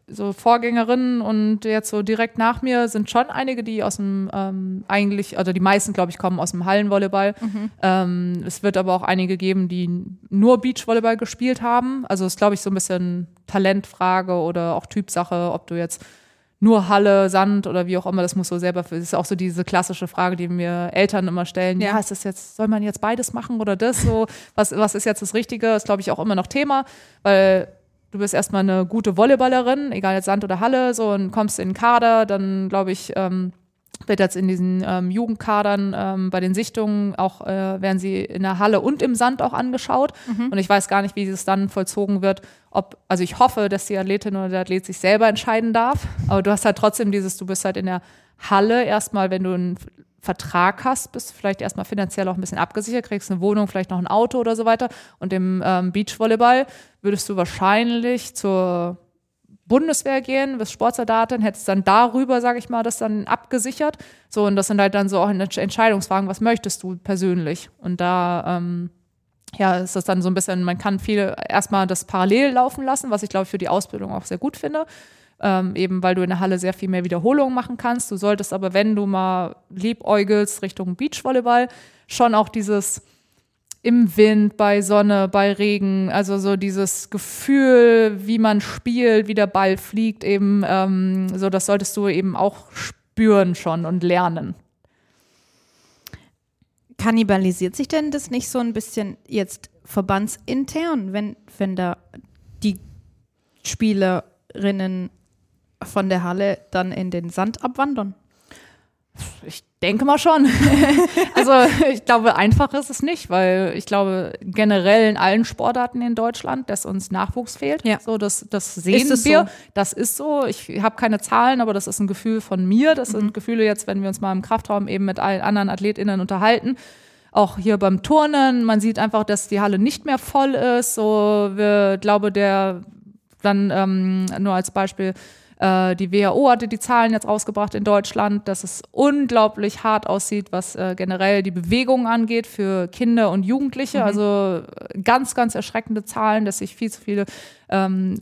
so Vorgängerinnen und jetzt so direkt nach mir sind schon einige, die aus dem ähm, eigentlich, also die meisten, glaube ich, kommen aus dem Hallenvolleyball. Ähm, es wird aber auch einige geben, die nur Beachvolleyball gespielt haben. Also es ist, glaube ich, so ein bisschen Talentfrage oder auch Typsache, ob du jetzt nur Halle, Sand oder wie auch immer, das muss so selber, das ist auch so diese klassische Frage, die mir Eltern immer stellen. Ja, Ja. ist das jetzt, soll man jetzt beides machen oder das? So, was, was ist jetzt das Richtige? Ist, glaube ich, auch immer noch Thema, weil du bist erstmal eine gute Volleyballerin, egal jetzt Sand oder Halle, so und kommst in den Kader, dann glaube ich, ähm, wird jetzt in diesen ähm, Jugendkadern ähm, bei den Sichtungen auch äh, werden sie in der Halle und im Sand auch angeschaut. Und ich weiß gar nicht, wie es dann vollzogen wird. Ob, also ich hoffe, dass die Athletin oder der Athlet sich selber entscheiden darf. Aber du hast halt trotzdem dieses, du bist halt in der Halle erstmal, wenn du einen Vertrag hast, bist du vielleicht erstmal finanziell auch ein bisschen abgesichert, kriegst eine Wohnung, vielleicht noch ein Auto oder so weiter. Und im ähm, Beachvolleyball würdest du wahrscheinlich zur Bundeswehr gehen, wirst Sportsoldatin, hättest dann darüber, sage ich mal, das dann abgesichert. So, und das sind halt dann so auch Entsch- Entscheidungsfragen, was möchtest du persönlich? Und da, ähm, ja, ist das dann so ein bisschen, man kann viel erstmal das parallel laufen lassen, was ich glaube für die Ausbildung auch sehr gut finde. Ähm, eben weil du in der Halle sehr viel mehr Wiederholungen machen kannst. Du solltest aber, wenn du mal liebäugelst Richtung Beachvolleyball, schon auch dieses im Wind, bei Sonne, bei Regen, also so dieses Gefühl, wie man spielt, wie der Ball fliegt, eben, ähm, so das solltest du eben auch spüren schon und lernen. Kannibalisiert sich denn das nicht so ein bisschen jetzt verbandsintern, wenn, wenn da die Spielerinnen von der Halle dann in den Sand abwandern? Ich denke mal schon. also ich glaube, einfach ist es nicht, weil ich glaube generell in allen Sportarten in Deutschland, dass uns Nachwuchs fehlt. Ja. So, das, das sehen wir. so? Das ist so. Ich habe keine Zahlen, aber das ist ein Gefühl von mir. Das sind Gefühle jetzt, wenn wir uns mal im Kraftraum eben mit allen anderen AthletInnen unterhalten. Auch hier beim Turnen, man sieht einfach, dass die Halle nicht mehr voll ist. So, wir glaube, der dann ähm, nur als Beispiel, äh, die WHO hatte die Zahlen jetzt rausgebracht in Deutschland, dass es unglaublich hart aussieht, was äh, generell die Bewegung angeht für Kinder und Jugendliche. Also äh, ganz, ganz erschreckende Zahlen, dass sich viel zu viele ähm,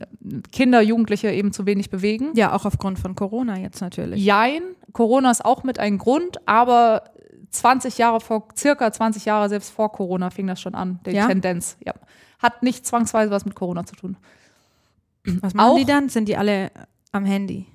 Kinder, Jugendliche eben zu wenig bewegen. Ja, auch aufgrund von Corona jetzt natürlich. Jein, Corona ist auch mit ein Grund, aber 20 Jahre vor, circa 20 Jahre selbst vor Corona fing das schon an, die Ja? Tendenz. Ja. Hat nicht zwangsweise was mit Corona zu tun. Was machen Auch- die dann? Sind die alle am Handy?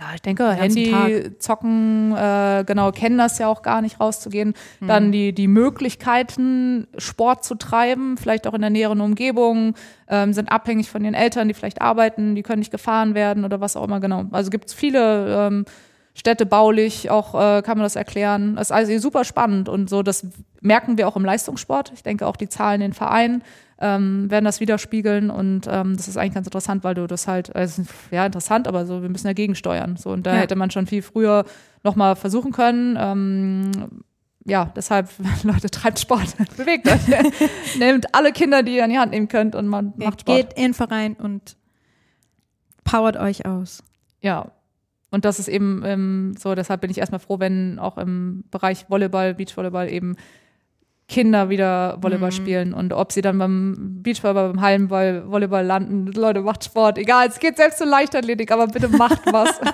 Ja, ich denke, Handy, Tag. zocken, äh, genau, kennen das ja auch gar nicht rauszugehen. Mhm. Dann die, die Möglichkeiten, Sport zu treiben, vielleicht auch in der näheren Umgebung, ähm, sind abhängig von den Eltern, die vielleicht arbeiten, die können nicht gefahren werden oder was auch immer, genau. Also gibt es viele ähm, Städte baulich, auch äh, kann man das erklären. Das ist also super spannend und so, das merken wir auch im Leistungssport. Ich denke auch die Zahlen in den Vereinen ähm, werden das widerspiegeln und ähm, das ist eigentlich ganz interessant, weil du das halt, also, ja interessant, aber so, wir müssen dagegen steuern. So, und da Ja. hätte man schon viel früher nochmal versuchen können. Ähm, ja, deshalb, Leute, treibt Sport, bewegt euch. Nehmt alle Kinder, die ihr in die Hand nehmen könnt und man macht Sport. Geht in den Verein und powert euch aus. Ja. Und das ist eben ähm, so, deshalb bin ich erstmal froh, wenn auch im Bereich Volleyball, Beachvolleyball eben Kinder wieder Volleyball spielen und ob sie dann beim Beachvolleyball, beim Hallenball, Volleyball landen, Leute, macht Sport, egal, es geht selbst zur Leichtathletik, aber bitte macht was.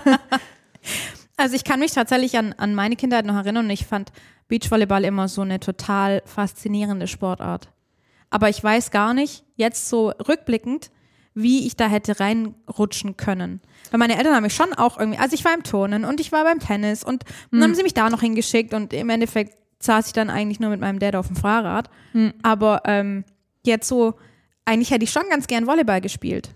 Also ich kann mich tatsächlich an, an meine Kindheit noch erinnern und ich fand Beachvolleyball immer so eine total faszinierende Sportart. Aber ich weiß gar nicht, jetzt so rückblickend, wie ich da hätte reinrutschen können. Weil meine Eltern haben mich schon auch irgendwie, also ich war im Turnen und ich war beim Tennis und dann haben sie mich da noch hingeschickt und im Endeffekt saß ich dann eigentlich nur mit meinem Dad auf dem Fahrrad. Aber ähm, jetzt so, eigentlich hätte ich schon ganz gern Volleyball gespielt.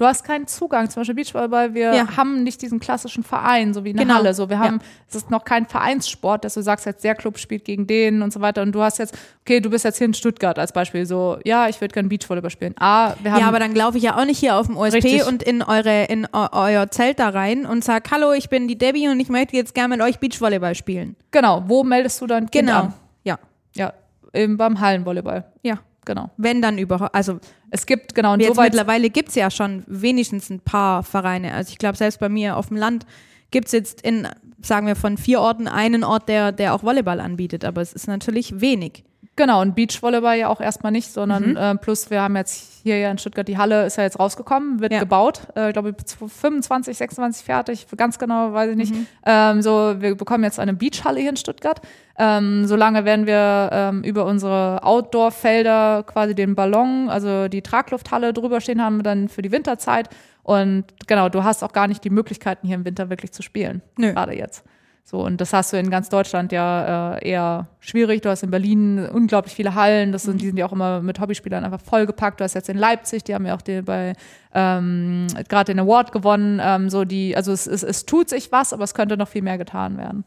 Du hast keinen Zugang. Zum Beispiel Beachvolleyball, wir Ja. haben nicht diesen klassischen Verein, so wie eine Genau. Halle. So, wir Ja. haben, es ist noch kein Vereinssport, dass du sagst, jetzt der Club spielt gegen den und so weiter. Und du hast jetzt, okay, du bist jetzt hier in Stuttgart als Beispiel, so, ja, ich würde gerne Beachvolleyball spielen. Ah, wir haben Ja, aber dann laufe ich ja auch nicht hier auf dem OSP Richtig. und in eure in eu euer Zelt da rein und sag, hallo, ich bin die Debbie und ich möchte jetzt gerne mit euch Beachvolleyball spielen. genau, wo meldest du dein Kind Genau. an? Ja. Ja, eben beim Hallenvolleyball. Ja. Genau. Wenn dann überhaupt. Also Es gibt, genau, und jetzt soweit mittlerweile gibt's ja schon wenigstens ein paar Vereine. Also ich glaube, selbst bei mir auf dem Land gibt's jetzt in, sagen wir, von vier Orten einen Ort, der, der auch Volleyball anbietet. Aber es ist natürlich wenig. Genau, und Beachvolleyball ja auch erstmal nicht, sondern Mhm. äh, plus wir haben jetzt hier ja in Stuttgart die Halle ist ja jetzt rausgekommen, wird Ja. gebaut, äh, ich glaube 25, 26 fertig, ganz genau weiß ich nicht. Mhm. Ähm, so, wir bekommen jetzt eine Beachhalle hier in Stuttgart. Ähm, solange werden wir ähm, über unsere Outdoor-Felder quasi den Ballon, also die Traglufthalle drüber stehen haben, dann für die Winterzeit. Und genau, du hast auch gar nicht die Möglichkeiten, hier im Winter wirklich zu spielen. Nö. Gerade jetzt. So, und das hast du in ganz Deutschland ja äh, eher schwierig. Du hast in Berlin unglaublich viele Hallen, das sind, die sind ja auch immer mit Hobbyspielern einfach vollgepackt. Du hast jetzt in Leipzig, die haben ja auch die, bei ähm, gerade den Award gewonnen. Ähm, so die, also es, es, es tut sich was, aber es könnte noch viel mehr getan werden.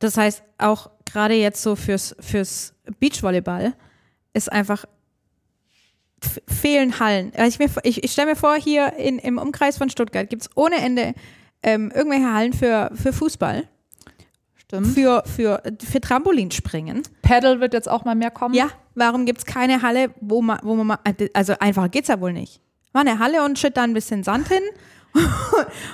Das heißt, auch gerade jetzt so fürs, fürs Beachvolleyball ist einfach fehlen Hallen. Also ich, ich, ich stelle mir vor, hier in, im Umkreis von Stuttgart gibt's ohne Ende ähm, irgendwelche Hallen für, für Fußball, Stimmt. für, für, für Trampolinspringen. Paddle wird jetzt auch mal mehr kommen. Ja, warum gibt's keine Halle, wo man, wo man mal, also einfacher geht's ja wohl nicht. Mach eine Halle und schütt da ein bisschen Sand hin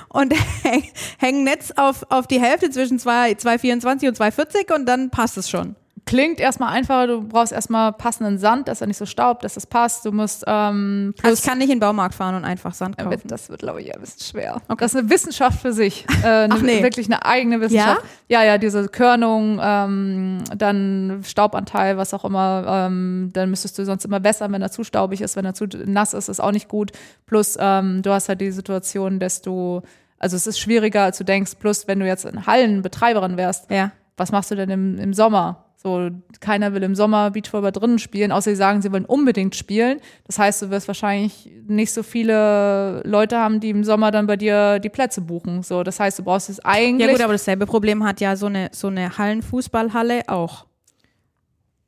und häng, häng Netz auf, auf die Hälfte zwischen zwei- 2,24 und 2,40 und dann passt es schon. Klingt erstmal einfacher, du brauchst erstmal passenden Sand, dass er nicht so staubt, dass es passt. Du musst ähm, Also ich kann nicht in den Baumarkt fahren und einfach Sand Ja, kaufen. Das wird, glaube ich, ein bisschen schwer. Das ist eine Wissenschaft für sich. Äh, eine, Ach, nee. Wirklich eine eigene Wissenschaft. Ja, ja, diese Körnung, ähm, dann Staubanteil, was auch immer. Ähm, dann müsstest du sonst immer wässern, wenn er zu staubig ist. Wenn er zu nass ist, ist auch nicht gut. Plus, ähm, du hast halt die Situation, dass du, also es ist schwieriger, als du denkst. Plus, wenn du jetzt eine Hallenbetreiberin wärst, Ja. was machst du denn im, im Sommer? So, keiner will im Sommer Beachvolleyball drinnen spielen, außer sie sagen, sie wollen unbedingt spielen. Das heißt, du wirst wahrscheinlich nicht so viele Leute haben, die im Sommer dann bei dir die Plätze buchen. So, das heißt, du brauchst es eigentlich. Ja gut, aber dasselbe Problem hat ja so eine, so eine Hallenfußballhalle auch.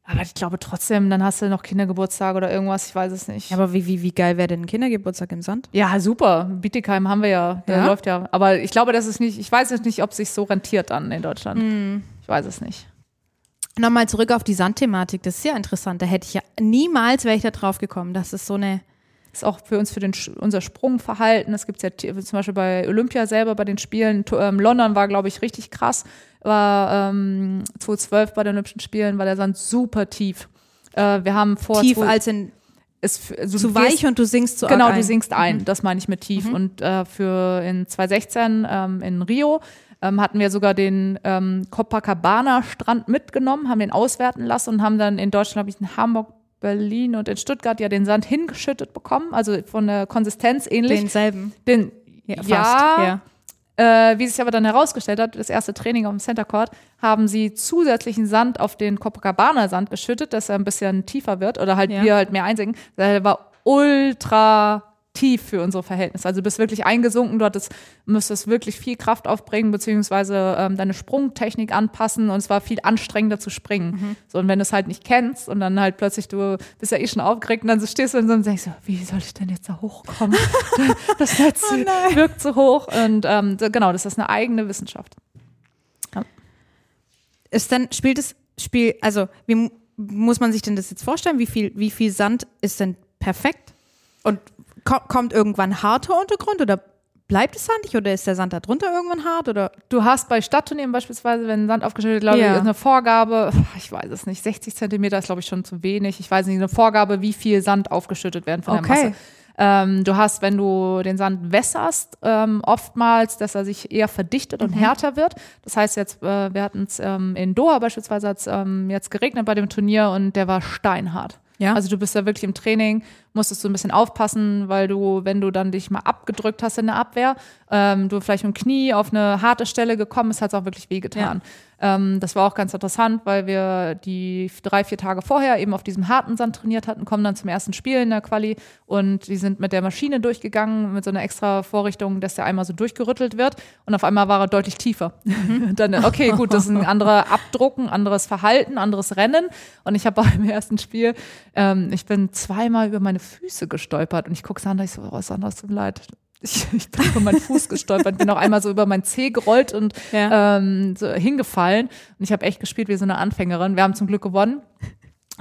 aber ich glaube trotzdem, dann hast du noch Kindergeburtstag oder irgendwas, ich weiß es nicht. Aber wie, wie, wie geil wäre denn ein Kindergeburtstag im Sand? Ja, super. Bietigheim haben wir ja. Der Ja? läuft ja. Aber ich glaube, das ist nicht, ich weiß jetzt nicht, ob es sich so rentiert dann in Deutschland. Hm. Ich weiß es nicht. Nochmal zurück auf die Sandthematik, das ist ja interessant. Da hätte ich ja niemals wäre ich da drauf gekommen, dass es so eine. ist auch für uns für den, unser Sprungverhalten. Das gibt's ja zum Beispiel bei Olympia selber, bei den Spielen. Ähm, London war, glaube ich, richtig krass. War ähm, 2012 bei den Olympischen Spielen, war der Sand super tief. Äh, wir haben vor tief als in ist, also zu gehst- weich und du singst zu Genau, du ein. singst ein. Das meine ich mit tief. Und äh, für in 2016 ähm, in Rio ähm, hatten wir sogar den ähm, Copacabana-Strand mitgenommen, haben den auswerten lassen und haben dann in Deutschland, glaube ich, in Hamburg, Berlin und in Stuttgart ja den Sand hingeschüttet bekommen. Also von der Konsistenz ähnlich. denselben. Den, Ja, fast. ja, ja. äh, wie sich aber dann herausgestellt hat, das erste Training auf dem Center Court, haben sie zusätzlichen Sand auf den Copacabana-Sand geschüttet, dass er ein bisschen tiefer wird oder halt Ja. wir halt mehr einsinken. Der war ultra tief für unsere Verhältnisse. Also du bist wirklich eingesunken, du hattest, musstest wirklich viel Kraft aufbringen, beziehungsweise ähm, deine Sprungtechnik anpassen und es war viel anstrengender zu springen. Mhm. So, und wenn du es halt nicht kennst und dann halt plötzlich, du bist ja eh schon aufgeregt und dann so stehst du und so und denkst so, wie soll ich denn jetzt da hochkommen? das Netz Oh wirkt so hoch und ähm, genau, das ist eine eigene Wissenschaft. Ist dann, spielt es, Spiel, also wie mu- muss man sich denn das jetzt vorstellen? Wie viel, wie viel Sand ist denn perfekt? Und kommt irgendwann harter Untergrund oder bleibt es sandig oder ist der Sand da drunter irgendwann hart oder? Du hast bei Stadtturnieren beispielsweise, wenn Sand aufgeschüttet wird, glaube Ja. ich, ist eine Vorgabe, ich weiß es nicht, 60 Zentimeter ist, glaube ich, schon zu wenig. Ich weiß nicht, eine Vorgabe, wie viel Sand aufgeschüttet werden von der Okay. Masse. Ähm, du hast, wenn du den Sand wässerst, ähm, oftmals, dass er sich eher verdichtet Mhm. und härter wird. Das heißt jetzt, äh, wir hatten es ähm, in Doha beispielsweise, hat es ähm, jetzt geregnet bei dem Turnier und der war steinhart. Ja. Also du bist da wirklich im Training, musstest du ein bisschen aufpassen, weil du, wenn du dann dich mal abgedrückt hast in der Abwehr, ähm, du vielleicht mit dem Knie auf eine harte Stelle gekommen bist, hat es auch wirklich wehgetan. Ähm, das war auch ganz interessant, weil wir die drei, vier Tage vorher eben auf diesem harten Sand trainiert hatten, kommen dann zum ersten Spiel in der Quali und die sind mit der Maschine durchgegangen, mit so einer extra Vorrichtung, dass der einmal so durchgerüttelt wird und auf einmal war er deutlich tiefer. Mhm. dann, okay, gut, das ist ein anderer Abdruck, ein anderes Verhalten, anderes Rennen und ich habe beim ersten Spiel, ähm, ich bin zweimal über meine Füße gestolpert und ich gucke Sandra, ich so, oh Sandra, es tut mir leid, ich, ich bin über meinen Fuß gestolpert, bin auch einmal so über meinen Zeh gerollt und Ja. ähm, so hingefallen. Und ich habe echt gespielt wie so eine Anfängerin. Wir haben zum Glück gewonnen.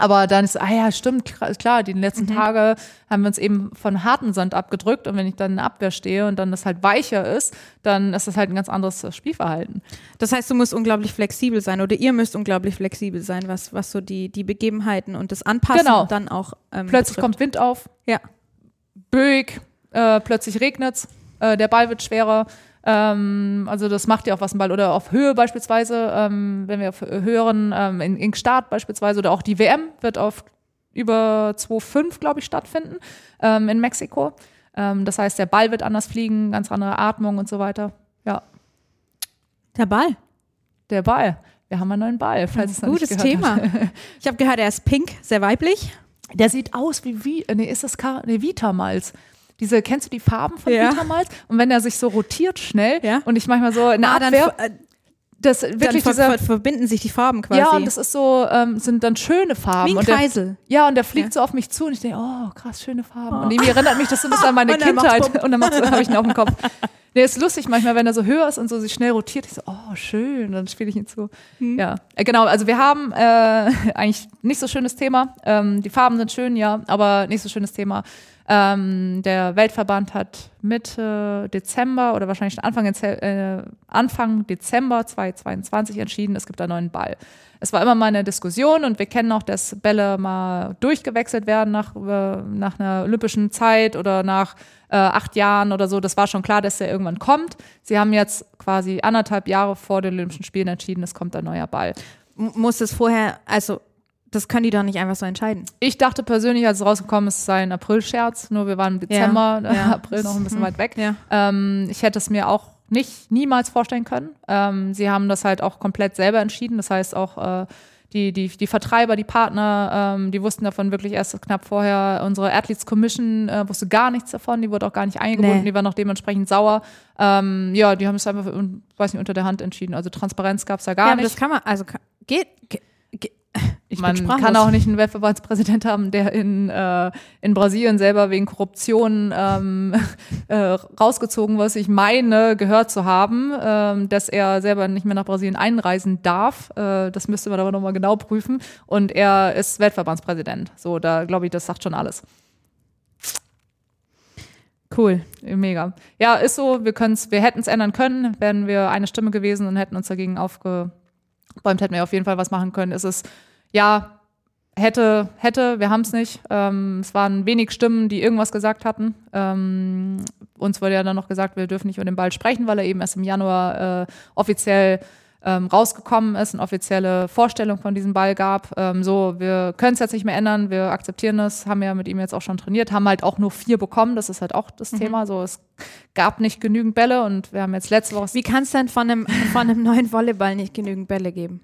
Aber dann ist, ah ja, stimmt, klar, die letzten Tage haben wir uns eben von harten Sand abgedrückt. Und wenn ich dann in der Abwehr stehe und dann das halt weicher ist, dann ist das halt ein ganz anderes Spielverhalten. Das heißt, du musst unglaublich flexibel sein oder ihr müsst unglaublich flexibel sein, was, was so die, die Begebenheiten und das Anpassen Genau. dann auch ähm, Plötzlich betrifft. kommt Wind auf, Ja. böig, äh, plötzlich regnet's, äh, der Ball wird schwerer. Ähm, also das macht ja auch was im Ball. Oder auf Höhe beispielsweise, ähm, wenn wir auf höheren, ähm, in, in Start beispielsweise, oder auch die WM wird auf über 2,5, glaube ich, stattfinden ähm, in Mexiko. Ähm, das heißt, der Ball wird anders fliegen, ganz andere Atmung und so weiter. Ja, Der Ball. der Ball. Wir haben einen neuen Ball, falls es noch Gutes nicht Thema. Hat. Ich habe gehört, er ist pink, sehr weiblich. Der sieht aus wie, wie nee, ist das Ka nee, Vitamalz. Diese, kennst du die Farben von Ja. Vitamalz? Und wenn er sich so rotiert schnell Ja. und ich manchmal so in der Ah, dann, Abwehr, äh, das dann wirklich ver dieser, ver verbinden sich die Farben quasi. ja, und das ist so, ähm, sind dann schöne Farben. Wie ein und der, Kreisel. ja, und der fliegt Ja. so auf mich zu und ich denke, oh, krass, schöne Farben. Und irgendwie erinnert mich das so ein bisschen an meine Und dann Kindheit. Und dann habe ich ihn auf dem Kopf. Nee, ist lustig manchmal, wenn er so höher ist und so sich schnell rotiert. Ich so, oh, schön, dann spiele ich ihn zu. Hm. Ja, äh, genau. Also wir haben äh, eigentlich nicht so schönes Thema. Ähm, die Farben sind schön, ja, aber nicht so schönes Thema. Ähm, der Weltverband hat Mitte Dezember oder wahrscheinlich Anfang, äh, Anfang Dezember 2022 entschieden, es gibt einen neuen Ball. Es war immer mal eine Diskussion und wir kennen auch, dass Bälle mal durchgewechselt werden nach, äh, nach einer olympischen Zeit oder nach äh, acht Jahren oder so. Das war schon klar, dass der irgendwann kommt. Sie haben jetzt quasi anderthalb Jahre vor den Olympischen Spielen entschieden, es kommt ein neuer Ball. M- Muss es vorher, also das können die doch nicht einfach so entscheiden. Ich dachte persönlich, als es rausgekommen ist, es sei ein April-Scherz, nur wir waren im Dezember, Ja, ja. April noch ein bisschen weit weg. Ja. Ähm, ich hätte es mir auch nicht niemals vorstellen können. Ähm, sie haben das halt auch komplett selber entschieden. Das heißt auch äh, die, die, die Vertreiber, die Partner, ähm, die wussten davon wirklich erst knapp vorher. Unsere Athletes Commission äh, wusste gar nichts davon. Die wurde auch gar nicht eingebunden. Nee. Die war noch dementsprechend sauer. Ähm, ja, die haben es einfach, weiß nicht, unter der Hand entschieden. Also Transparenz gab es da gar ja, aber nicht. das kann man, also geht, ge- ge- ich Man kann auch nicht einen Weltverbandspräsident haben, der in, äh, in Brasilien selber wegen Korruption ähm, äh, rausgezogen was ich meine, gehört zu haben, ähm, dass er selber nicht mehr nach Brasilien einreisen darf. Äh, das müsste man aber nochmal genau prüfen. Und er ist Weltverbandspräsident. So, da glaube ich, das sagt schon alles. Cool. Mega. Ja, ist so, wir wir hätten es ändern können, wären wir eine Stimme gewesen und hätten uns dagegen aufgebäumt, hätten wir auf jeden Fall was machen können. Es ist, ja, hätte, hätte, wir haben es nicht. Ähm, es waren wenig Stimmen, die irgendwas gesagt hatten. Ähm, uns wurde ja dann noch gesagt, wir dürfen nicht über den Ball sprechen, weil er eben erst im Januar äh, offiziell ähm, rausgekommen ist, eine offizielle Vorstellung von diesem Ball gab. Ähm, so, wir können es jetzt nicht mehr ändern, wir akzeptieren es, haben ja mit ihm jetzt auch schon trainiert, haben halt auch nur vier bekommen, das ist halt auch das Thema. So, es gab nicht genügend Bälle und wir haben jetzt letzte Woche. Wie kann es denn von einem, von einem neuen Volleyball nicht genügend Bälle geben?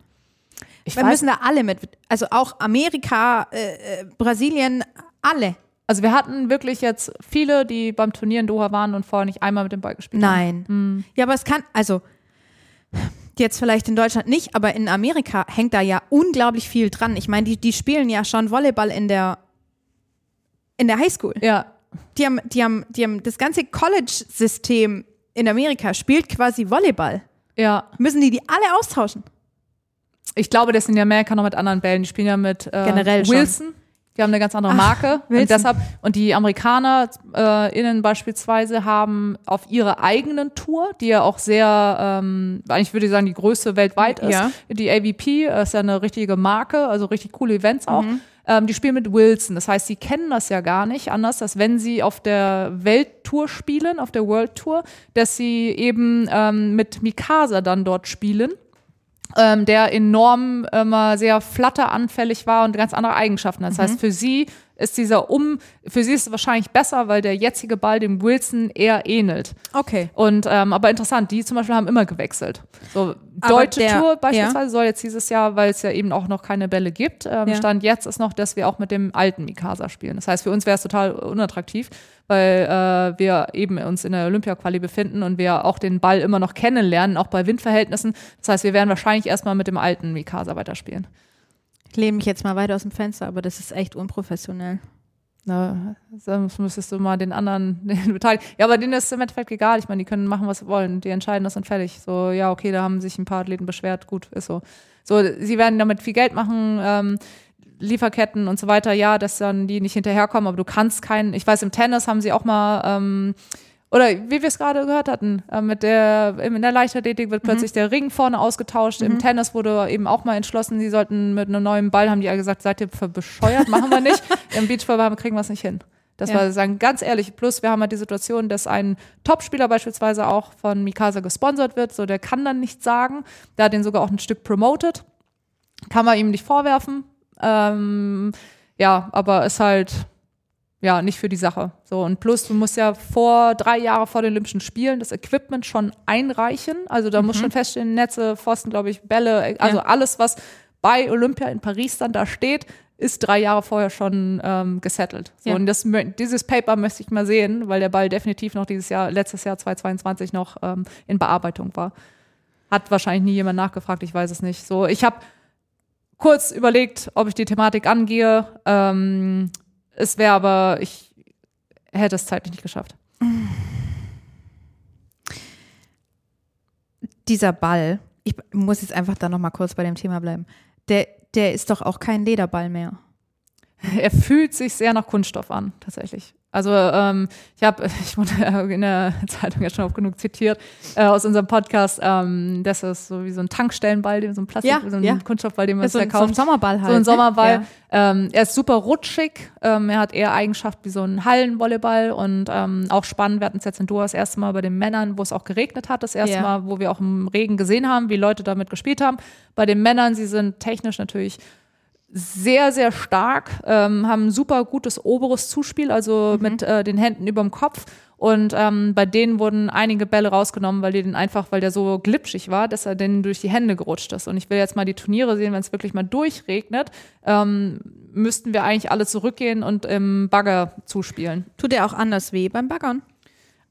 ich Wir weiß, müssen da alle mit, also auch Amerika, äh, äh, Brasilien, alle. also wir hatten wirklich jetzt viele, die beim Turnier in Doha waren und vorher nicht einmal mit dem Ball gespielt haben. Nein. Ja, aber es kann, also jetzt vielleicht in Deutschland nicht, aber in Amerika hängt da ja unglaublich viel dran. Ich meine, die, die spielen ja schon Volleyball in der in der Highschool. Ja, Die haben, die haben, die haben das ganze College-System in Amerika spielt quasi Volleyball. ja. Müssen die die alle austauschen? Ich glaube, das sind in Amerika noch mit anderen Bällen. Die spielen ja mit äh, Generell schon. Die haben eine ganz andere Marke. Wilson. Und deshalb, und die Amerikaner äh, innen beispielsweise haben auf ihrer eigenen Tour, die ja auch sehr, ähm, eigentlich würde ich sagen, die größte weltweit ist, Ja. die AVP ist ja eine richtige Marke, also richtig coole Events auch. Mhm. Ähm, die spielen mit Wilson. Das heißt, sie kennen das ja gar nicht anders, als wenn sie auf der Welttour spielen, auf der World Tour, dass sie eben ähm, mit Mikasa dann dort spielen ähm, der enorm immer sehr flatteranfällig war und ganz andere Eigenschaften. Das heißt, für sie ist dieser Um, für sie ist es wahrscheinlich besser, weil der jetzige Ball dem Wilson eher ähnelt. Okay. Und ähm, aber interessant, die zum Beispiel haben immer gewechselt. So Aber deutsche der- Tour beispielsweise soll jetzt dieses Jahr, weil es ja eben auch noch keine Bälle gibt, ähm, Ja. Stand jetzt ist noch, dass wir auch mit dem alten Mikasa spielen. Das heißt, für uns wäre es total unattraktiv, weil äh, wir eben uns in der Olympia-Quali befinden und wir auch den Ball immer noch kennenlernen, auch bei Windverhältnissen. Das heißt, wir werden wahrscheinlich erstmal mit dem alten Mikasa weiterspielen. Ich lehne mich jetzt mal weiter aus dem Fenster, aber das ist echt unprofessionell. Na, sonst müsstest du mal den anderen den beteiligen. Ja, aber denen ist im Endeffekt egal. Ich meine, die können machen, was sie wollen. Die entscheiden das und fertig. So, ja, okay, da haben sich ein paar Athleten beschwert. Gut, ist so. So, sie werden damit viel Geld machen, ähm, Lieferketten und so weiter. Ja, dass dann die nicht hinterherkommen, aber du kannst keinen. Ich weiß, im Tennis haben sie auch mal, ähm, oder wie wir es gerade gehört hatten, äh, mit der, in der Leichtathletik wird plötzlich der Ring vorne ausgetauscht. Im Tennis wurde eben auch mal entschlossen, sie sollten mit einem neuen Ball, haben die alle gesagt, seid ihr für bescheuert, machen wir nicht. Im Beachvolleyball kriegen wir es nicht hin. Das Ja. war sagen ganz ehrlich. Plus wir haben halt die Situation, dass ein Topspieler beispielsweise auch von Mikasa gesponsert wird. So der kann dann nichts sagen. Der hat den sogar auch ein Stück promoted. Kann man ihm nicht vorwerfen. Ähm, ja, aber ist halt ja nicht für die Sache. So und plus du musst ja vor drei Jahre vor den Olympischen Spielen das Equipment schon einreichen. Also da muss schon feststehen Netze, Pfosten, glaube ich, Bälle, also Ja. alles was bei Olympia in Paris dann da steht, ist drei Jahre vorher schon ähm, gesettelt. So, Ja. Und das, dieses Paper möchte ich mal sehen, weil der Ball definitiv noch dieses Jahr, letztes Jahr 2022 noch ähm, in Bearbeitung war. Hat wahrscheinlich nie jemand nachgefragt, ich weiß es nicht. So, ich habe kurz überlegt, ob ich die Thematik angehe. Ähm, es wäre aber, ich hätte es zeitlich nicht geschafft. Dieser Ball, ich muss jetzt einfach da nochmal kurz bei dem Thema bleiben. Der, der ist doch auch kein Lederball mehr. Er fühlt sich sehr nach Kunststoff an, tatsächlich. Also ähm, ich habe, ich wurde in der Zeitung ja schon oft genug zitiert äh, aus unserem Podcast, ähm, das ist so wie so ein Tankstellenball, so ein Plastik, Ja, so ein ja. Kunststoffball, den man so, ein, da so ein. Sommerball halt. so ein ne? Sommerball. Ja. Ähm, er ist super rutschig. Ähm, er hat eher Eigenschaften wie so ein Hallenvolleyball und ähm, auch spannend. Wir hatten es jetzt in Doha das erste Mal bei den Männern, wo es auch geregnet hat. Das erste Ja. Mal, wo wir auch im Regen gesehen haben, wie Leute damit gespielt haben. Bei den Männern, sie sind technisch natürlich sehr, sehr stark, ähm, haben ein super gutes oberes Zuspiel, also mit äh, den Händen überm Kopf. Und ähm, bei denen wurden einige Bälle rausgenommen, weil die den einfach, weil der so glitschig war, dass er denen durch die Hände gerutscht ist. Und ich will jetzt mal die Turniere sehen, wenn es wirklich mal durchregnet, ähm, müssten wir eigentlich alle zurückgehen und im Bagger zuspielen. Tut er auch anders weh beim Baggern?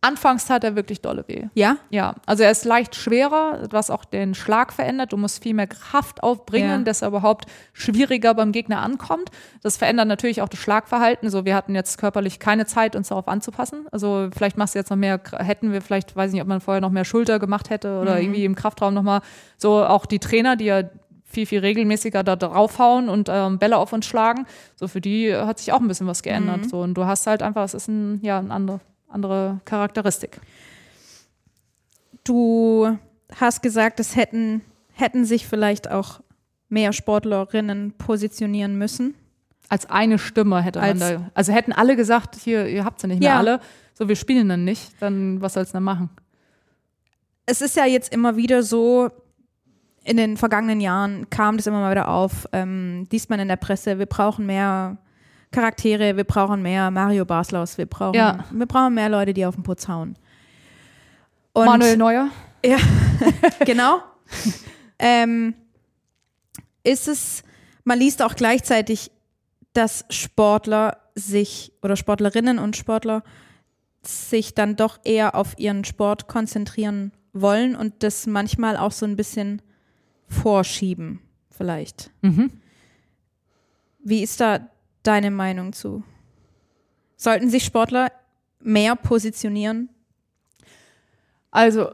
Anfangs tat er wirklich dolle weh. Ja? Ja, also er ist leicht schwerer, was auch den Schlag verändert. Du musst viel mehr Kraft aufbringen, Ja. dass er überhaupt schwieriger beim Gegner ankommt. Das verändert natürlich auch das Schlagverhalten. So, wir hatten jetzt körperlich keine Zeit, uns darauf anzupassen. Also vielleicht machst du jetzt noch mehr, hätten wir vielleicht, weiß ich nicht, ob man vorher noch mehr Schulter gemacht hätte oder irgendwie im Kraftraum nochmal so auch die Trainer, die ja viel, viel regelmäßiger da draufhauen und ähm, Bälle auf uns schlagen. So, für die hat sich auch ein bisschen was geändert. So, und du hast halt einfach, es ist ein, ja, eine andere, andere Charakteristik. Du hast gesagt, es hätten, hätten sich vielleicht auch mehr Sportlerinnen positionieren müssen. als eine Stimme hätte man Als- da. Also hätten alle gesagt, hier, ihr habt sie nicht mehr Ja. alle, so wir spielen dann nicht, dann was soll's denn machen? Es ist ja jetzt immer wieder so, in den vergangenen Jahren kam das immer mal wieder auf, ähm, liest man in der Presse, wir brauchen mehr Charaktere, wir brauchen mehr Mario Baslaus, wir brauchen, Ja. wir brauchen mehr Leute, die auf den Putz hauen. Und Manuel Neuer? genau. ähm, ist es, man liest auch gleichzeitig, dass Sportler sich oder Sportlerinnen und Sportler sich dann doch eher auf ihren Sport konzentrieren wollen und das manchmal auch so ein bisschen vorschieben, vielleicht. Mhm. Wie ist da deine Meinung zu? Sollten sich Sportler mehr positionieren? Also,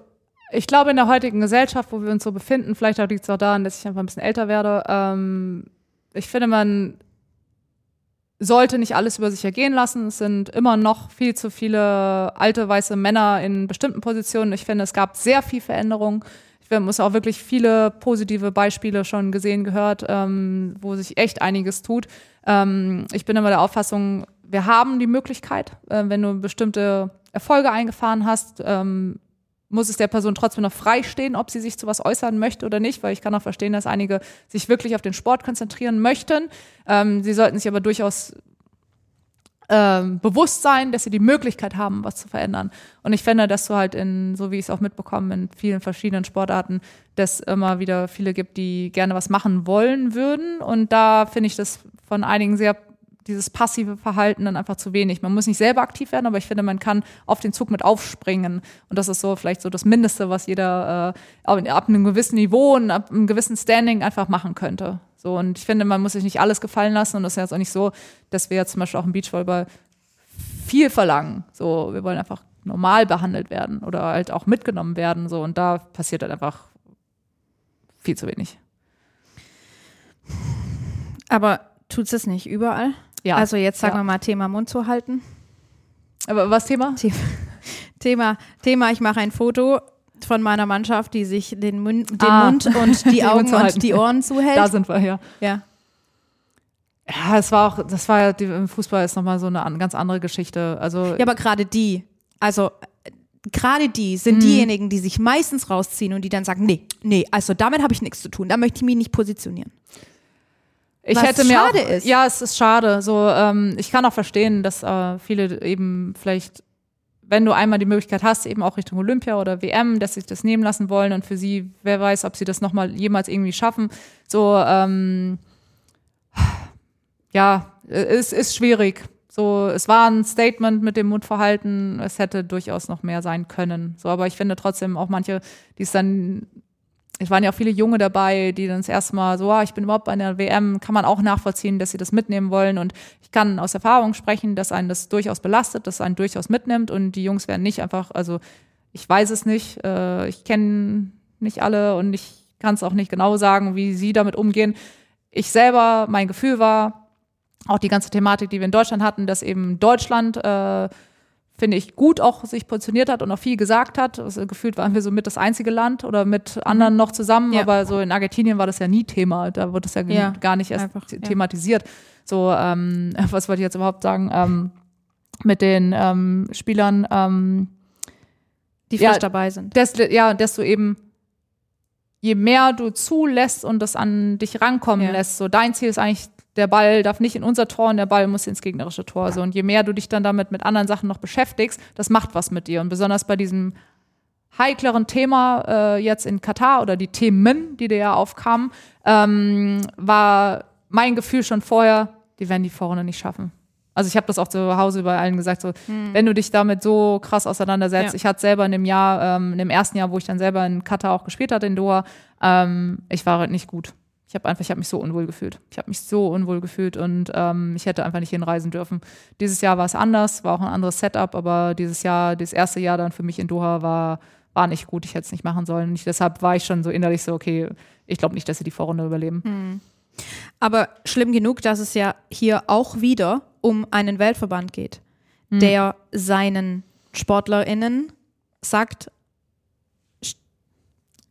ich glaube, in der heutigen Gesellschaft, wo wir uns so befinden, vielleicht liegt es auch daran, dass ich einfach ein bisschen älter werde, ähm, ich finde, man sollte nicht alles über sich ergehen lassen. Es sind immer noch viel zu viele alte weiße Männer in bestimmten Positionen. Ich finde, es gab sehr viel Veränderung. Ich habe auch wirklich viele positive Beispiele schon gesehen, gehört, ähm, wo sich echt einiges tut. Ähm, ich bin immer der Auffassung, wir haben die Möglichkeit, äh, wenn du bestimmte Erfolge eingefahren hast, ähm, muss es der Person trotzdem noch frei stehen, ob sie sich zu was äußern möchte oder nicht, weil ich kann auch verstehen, dass einige sich wirklich auf den Sport konzentrieren möchten. Ähm, sie sollten sich aber durchaus ähm, Bewusstsein, dass sie die Möglichkeit haben, was zu verändern. Und ich finde, dass du halt in, so wie ich es auch mitbekomme, in vielen verschiedenen Sportarten, dass immer wieder viele gibt, die gerne was machen wollen würden. Und da finde ich das von einigen sehr dieses passive Verhalten dann einfach zu wenig. Man muss nicht selber aktiv werden, aber ich finde, man kann auf den Zug mit aufspringen. Und das ist so vielleicht so das Mindeste, was jeder äh, ab einem gewissen Niveau und ab einem gewissen Standing einfach machen könnte. So, und ich finde, man muss sich nicht alles gefallen lassen. Und das ist jetzt auch nicht so, dass wir jetzt zum Beispiel auch im Beachvolleyball viel verlangen. So, wir wollen einfach normal behandelt werden oder halt auch mitgenommen werden. So, und da passiert halt einfach viel zu wenig. Aber tut es nicht überall? Ja. Also jetzt sagen Ja. wir mal Thema Mund zu halten. Aber was Thema? Thema, Thema, Thema ich mache ein Foto von meiner Mannschaft, die sich den Mund, den Ah. Mund und die Mund Augen und die Ohren zuhält. Da sind wir, ja. ja. Ja, es war auch, das war ja, die, im Fußball ist nochmal so eine an, ganz andere Geschichte. Also, ja, aber gerade die, also gerade die Mhm. sind diejenigen, die sich meistens rausziehen und die dann sagen, nee, nee, also damit habe ich nichts zu tun, da möchte ich mich nicht positionieren. Ich was hätte mir schade auch, ist. Ja, es ist schade. So, ähm, ich kann auch verstehen, dass äh, viele eben vielleicht, wenn du einmal die Möglichkeit hast, eben auch Richtung Olympia oder WM, dass sich das nehmen lassen wollen und für sie, wer weiß, ob sie das nochmal jemals irgendwie schaffen. So, ähm, ja, es ist schwierig. So, es war ein Statement mit dem Mundverhalten. Es hätte durchaus noch mehr sein können. So, aber ich finde trotzdem auch manche, die es dann, es waren ja auch viele Junge dabei, die dann das erste Mal so, ah, ich bin überhaupt bei einer WM, kann man auch nachvollziehen, dass sie das mitnehmen wollen. Und ich kann aus Erfahrung sprechen, dass einen das durchaus belastet, dass einen durchaus mitnimmt. Und die Jungs werden nicht einfach, also ich weiß es nicht, äh, ich kenne nicht alle und ich kann es auch nicht genau sagen, wie sie damit umgehen. Ich selber, mein Gefühl war, auch die ganze Thematik, die wir in Deutschland hatten, dass eben Deutschland, äh, finde ich, gut auch sich positioniert hat und auch viel gesagt hat. Also, gefühlt waren wir so mit das einzige Land oder mit anderen noch zusammen, Ja. aber so in Argentinien war das ja nie Thema. Da wurde es ja, Ja, gar nicht erst einfach, ja. thematisiert. So, ähm, was wollte ich jetzt überhaupt sagen? Ähm, mit den ähm, Spielern, ähm, Die Ja, frisch dabei sind. des, ja, desto eben, je mehr du zulässt und das an dich rankommen Ja. lässt, so dein Ziel ist eigentlich, der Ball darf nicht in unser Tor und der Ball muss ins gegnerische Tor. So, und je mehr du dich dann damit mit anderen Sachen noch beschäftigst, das macht was mit dir. Und besonders bei diesem heikleren Thema äh, jetzt in Katar oder die Themen, die da ja aufkamen, ähm, war mein Gefühl schon vorher, die werden die Vorrunde nicht schaffen. Also ich habe das auch zu Hause bei allen gesagt, so, wenn du dich damit so krass auseinandersetzt. Ja. Ich hatte selber in dem Jahr, ähm, in dem ersten Jahr, wo ich dann selber in Katar auch gespielt hatte, in Doha, ähm, ich war halt nicht gut. Ich habe einfach, ich habe mich so unwohl gefühlt. Ich habe mich so unwohl gefühlt und ähm, ich hätte einfach nicht hinreisen dürfen. Dieses Jahr war es anders, war auch ein anderes Setup, aber dieses Jahr, das erste Jahr dann für mich in Doha war, war nicht gut. Ich hätte es nicht machen sollen. Ich, deshalb war ich schon so innerlich so, okay, ich glaube nicht, dass sie die Vorrunde überleben. Aber schlimm genug, dass es ja hier auch wieder um einen Weltverband geht, der seinen SportlerInnen sagt, "Sch-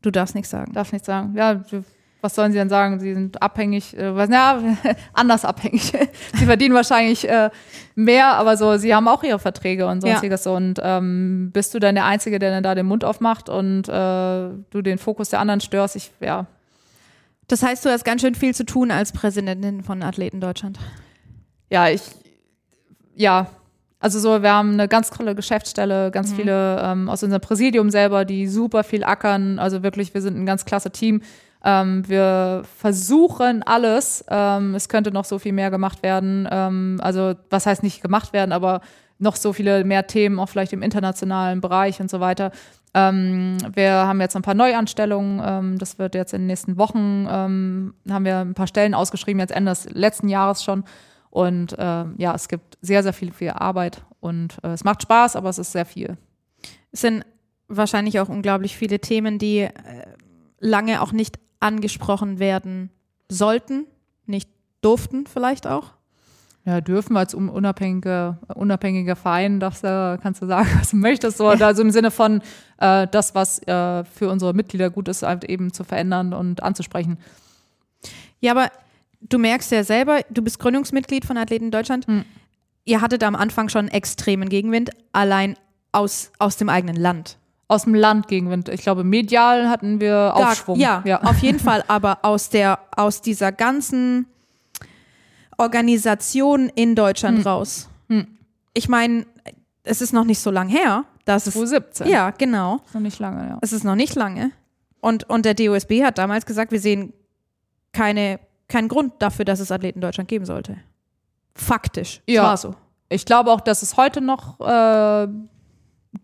du darfst nichts sagen. Darf nicht sagen. Ja, du- was sollen sie denn sagen? Sie sind abhängig, äh, was, ja, anders abhängig. sie verdienen wahrscheinlich äh, mehr, aber so, sie haben auch ihre Verträge und Ja. sonstiges. Und ähm, bist du dann der Einzige, der dann da den Mund aufmacht und äh, du den Fokus der anderen störst? Ich, ja, Das heißt, du hast ganz schön viel zu tun als Präsidentin von Athleten Deutschland. ja, ich, ja, also so, wir haben eine ganz tolle Geschäftsstelle, ganz viele ähm, aus unserem Präsidium selber, die super viel ackern. Also wirklich, wir sind ein ganz klasse Team. Ähm, wir versuchen alles. Ähm, es könnte noch so viel mehr gemacht werden. Ähm, also was heißt nicht gemacht werden, aber noch so viele mehr Themen, auch vielleicht im internationalen Bereich und so weiter. Ähm, wir haben jetzt ein paar Neuanstellungen. Ähm, das wird jetzt in den nächsten Wochen, ähm, haben wir ein paar Stellen ausgeschrieben, jetzt Ende des letzten Jahres schon. Und ähm, ja, es gibt sehr, sehr viel, viel Arbeit und äh, es macht Spaß, aber es ist sehr viel. Es sind wahrscheinlich auch unglaublich viele Themen, die äh, lange auch nicht angesprochen werden sollten, nicht durften vielleicht auch. Ja, dürfen als un- unabhängiger, unabhängiger Verein, darfst du, kannst du sagen, was du möchtest. So. Also im Sinne von äh, das, was äh, für unsere Mitglieder gut ist, halt eben zu verändern und anzusprechen. Ja, aber du merkst ja selber, du bist Gründungsmitglied von Athleten Deutschland. Hm. Ihr hattet am Anfang schon extremen Gegenwind, allein aus, aus dem eigenen Land. Aus dem Land Gegenwind. Ich glaube, medial hatten wir Aufschwung. Ja, ja. auf jeden Fall, aber aus der, aus dieser ganzen Organisation in Deutschland raus. ich meine, es ist noch nicht so lang her. Dass es, 2017. ja, genau. Noch nicht lange, ja. Es ist noch nicht lange. Und, und der DOSB hat damals gesagt, wir sehen keine, keinen Grund dafür, dass es Athleten in Deutschland geben sollte. Faktisch. Ja. war so. Ich glaube auch, dass es heute noch äh,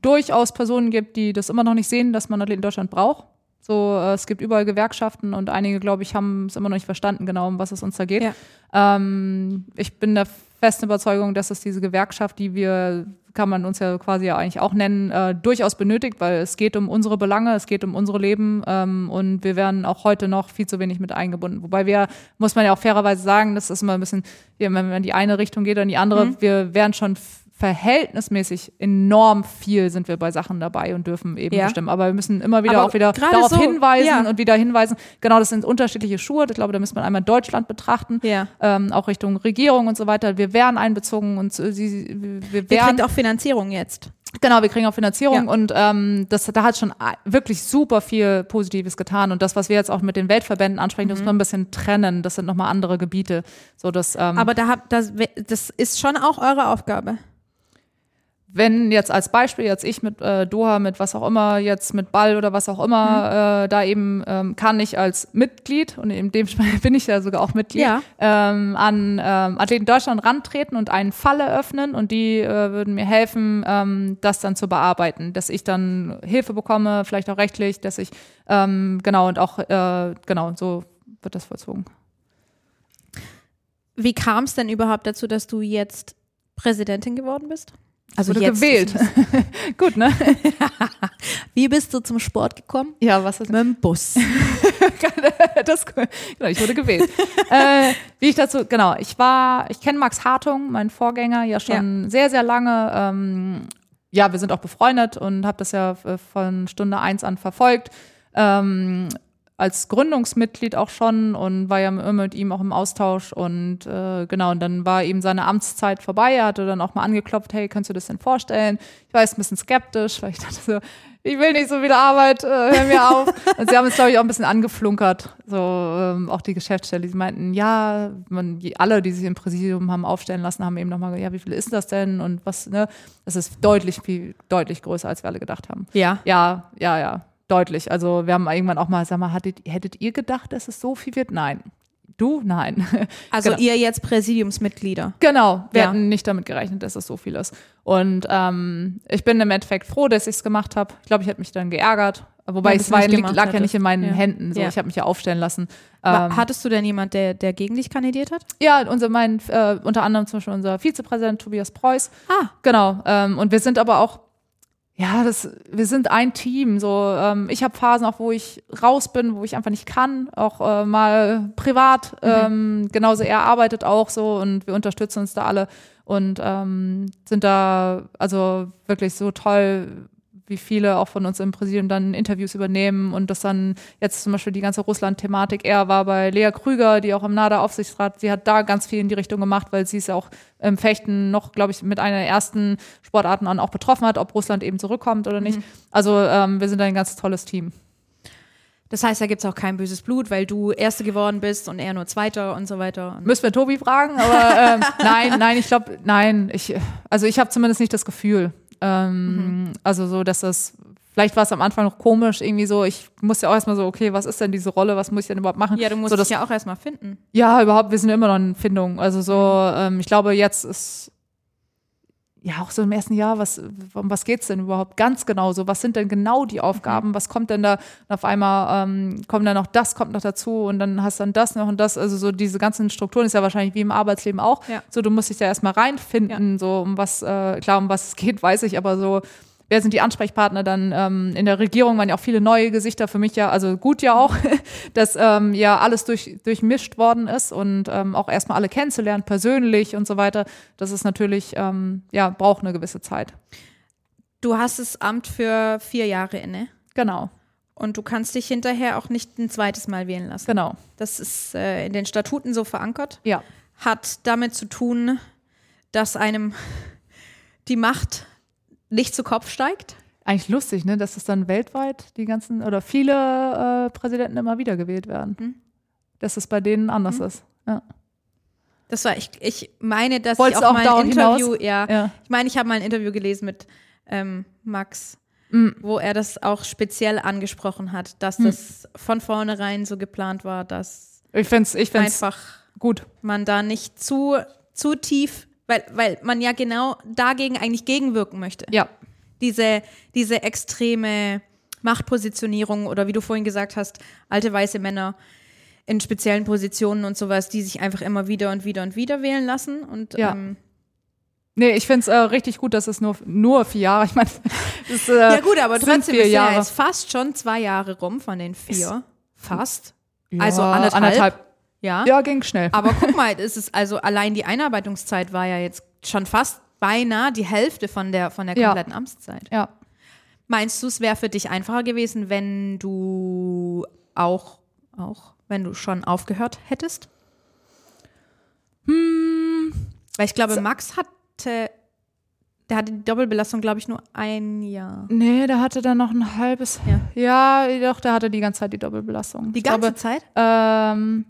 durchaus Personen gibt, die das immer noch nicht sehen, dass man Athleten in Deutschland braucht. So, äh, es gibt überall Gewerkschaften und einige, glaube ich, haben es immer noch nicht verstanden, genau, um was es uns da geht. Ja. Ähm, ich bin der festen Überzeugung, dass es diese Gewerkschaft, die wir, kann man uns ja quasi ja eigentlich auch nennen, äh, durchaus benötigt, weil es geht um unsere Belange, es geht um unsere Leben ähm, und wir werden auch heute noch viel zu wenig mit eingebunden. Wobei wir, muss man ja auch fairerweise sagen, das ist immer ein bisschen, wenn man in die eine Richtung geht oder in die andere, Mhm. wir werden schon verhältnismäßig enorm viel sind wir bei Sachen dabei und dürfen eben Ja. bestimmen. Aber wir müssen immer wieder Aber auch wieder darauf so, hinweisen ja. und wieder hinweisen. Genau, das sind unterschiedliche Schuhe. Ich glaube, da müsste man einmal Deutschland betrachten Ja. ähm, auch Richtung Regierung und so weiter. Wir werden einbezogen und äh, sie, wir Ihr werden kriegt auch Finanzierung jetzt. genau, wir kriegen auch Finanzierung Ja. und ähm, das da hat schon wirklich super viel Positives getan und das, was wir jetzt auch mit den Weltverbänden ansprechen, das muss man ein bisschen trennen. Das sind nochmal andere Gebiete, so dass ähm, Aber da habt, das, das ist schon auch eure Aufgabe. Wenn jetzt als Beispiel jetzt ich mit äh, Doha, mit was auch immer, jetzt mit Ball oder was auch immer, äh, da eben ähm, kann ich als Mitglied, und in dem Fall bin ich ja sogar auch Mitglied, Ja. ähm, an ähm, Athleten Deutschland rantreten und einen Fall eröffnen und die äh, würden mir helfen, ähm, das dann zu bearbeiten, dass ich dann Hilfe bekomme, vielleicht auch rechtlich, dass ich, ähm, genau, und auch, äh, genau, so wird das vollzogen. Wie kam es denn überhaupt dazu, dass du jetzt Präsidentin geworden bist? Also Wurde gewählt. Gut, ne? Wie bist du zum Sport gekommen? Ja, was ist Mit dem Bus. das, genau, ich wurde gewählt. äh, wie ich dazu, genau, ich war, ich kenne Max Hartung, mein Vorgänger, ja schon sehr, sehr lange. Ähm, ja, wir sind auch befreundet und habe das ja äh, von Stunde eins an verfolgt. Ähm, als Gründungsmitglied auch schon und war ja immer mit ihm auch im Austausch und äh, genau, und dann war eben seine Amtszeit vorbei. Er hatte dann auch mal angeklopft, hey, kannst du das denn vorstellen? Ich war jetzt ein bisschen skeptisch, weil ich dachte so, ich will nicht so viel Arbeit, äh, hör mir auf. Und sie haben es, glaube ich, auch ein bisschen angeflunkert. So, ähm, auch die Geschäftsstelle, die meinten, ja, man, die, alle, die sich im Präsidium haben aufstellen lassen, haben eben nochmal gesagt, ja, wie viel ist das denn? Und was, ne? Das ist deutlich, viel, deutlich größer, als wir alle gedacht haben. Ja. Ja, ja, ja, deutlich. Also wir haben irgendwann auch mal, sag mal, hattet, hättet ihr gedacht, dass es so viel wird? Nein. Du? Nein. Also Genau. ihr jetzt Präsidiumsmitglieder. Genau, wir Ja. hatten nicht damit gerechnet, dass es so viel ist. Und ähm, ich bin im Endeffekt froh, dass ich es gemacht habe. Ich glaube, ich hätte mich dann geärgert. Wobei Wenn es war, lag, lag ja nicht hättest. in meinen Ja. Händen. So, Ja. Ich habe mich ja aufstellen lassen. Ähm, Hattest du denn jemand, der, der gegen dich kandidiert hat? ja, unser, mein, äh, unter anderem zum Beispiel unser Vizepräsident Tobias Preuß. Ah. Genau. Ähm, und wir sind aber auch, ja, das, wir sind ein Team. So, ähm, ich habe Phasen auch, wo ich raus bin, wo ich einfach nicht kann, auch äh, mal privat. Ähm, genauso er arbeitet auch so und wir unterstützen uns da alle und ähm, sind da also wirklich so toll, wie viele auch von uns im Präsidium dann Interviews übernehmen und das dann jetzt zum Beispiel die ganze Russland-Thematik. Er war bei Lea Krüger, die auch im NADA-Aufsichtsrat, sie hat da ganz viel in die Richtung gemacht, weil sie es auch im Fechten noch, glaube ich, mit einer der ersten Sportarten an auch betroffen hat, ob Russland eben zurückkommt oder nicht. Also ähm, wir sind ein ganz tolles Team. Das heißt, da gibt es auch kein böses Blut, weil du Erste geworden bist und er nur Zweiter und so weiter. Müssen wir Tobi fragen, aber ähm, nein, nein, ich glaube, nein, ich, also ich habe zumindest nicht das Gefühl. Ähm, Also so, dass das, vielleicht war es am Anfang noch komisch, irgendwie so, ich musste ja auch erstmal so, okay, was ist denn diese Rolle, was muss ich denn überhaupt machen? ja, du musst so, es das, ja auch erstmal finden. ja, überhaupt, wir sind immer noch in Findung. Also so, ähm, ich glaube, jetzt ist ja auch so im ersten Jahr, was, um was geht's denn überhaupt ganz genau so? Was sind denn genau die Aufgaben? Was kommt denn da? Und auf einmal ähm, kommt dann noch das, kommt noch dazu und dann hast dann das noch und das. Also so diese ganzen Strukturen ist ja wahrscheinlich wie im Arbeitsleben auch. Ja. So, du musst dich da erstmal reinfinden, so um was, äh, klar, um was es geht, weiß ich, aber so, wer sind die Ansprechpartner dann ähm, in der Regierung? Waren ja auch viele neue Gesichter für mich ja also gut ja auch dass ähm, ja alles durch, durchmischt worden ist und ähm, auch erstmal alle kennenzulernen persönlich und so weiter. Das ist natürlich ähm, ja braucht eine gewisse Zeit. Du hast das Amt für vier Jahre inne. Genau. Und du kannst dich hinterher auch nicht ein zweites Mal wählen lassen. genau. Das ist äh, in den Statuten so verankert. ja. Hat damit zu tun, dass einem die Macht nicht zu Kopf steigt. eigentlich lustig ne dass es dann weltweit die ganzen oder viele äh, Präsidenten immer wieder gewählt werden Mhm. dass es bei denen anders ist ja Das war, ich, ich meine, dass Wolltest ich auch auch mal ein Interview, ja, Ja. ich meine, ich habe mal ein Interview gelesen mit ähm, Max, Mm. wo er das auch speziell angesprochen hat, dass Hm. das von vornherein so geplant war, dass Ich find's, ich find's einfach gut. man da nicht zu, zu tief, weil, weil man ja genau dagegen eigentlich gegenwirken möchte. Ja. Diese, diese extreme Machtpositionierung oder wie du vorhin gesagt hast, alte weiße Männer in speziellen Positionen und sowas, die sich einfach immer wieder und wieder und wieder wählen lassen. Und Ja. ähm, Nee, ich find's äh, richtig gut, dass es nur, nur vier Jahre, ich meine, äh, ja gut, aber trotzdem ist ja jetzt fast schon zwei Jahre rum von den vier. fast. Ja, also anderthalb. Ja. Ja, ging schnell. Aber guck mal, es ist also allein die Einarbeitungszeit war ja jetzt schon fast beinahe die Hälfte von der, von der Ja. kompletten Amtszeit. ja. Meinst du, es wäre für dich einfacher gewesen, wenn du auch, auch, wenn du schon aufgehört hättest? Hm. Weil ich glaube, Max hatte, der hatte die Doppelbelastung, glaube ich, nur ein Jahr. Nee, der hatte dann noch ein halbes. Ja. Ja, doch, der hatte die ganze Zeit die Doppelbelastung. Die ganze glaube, Zeit? Ähm,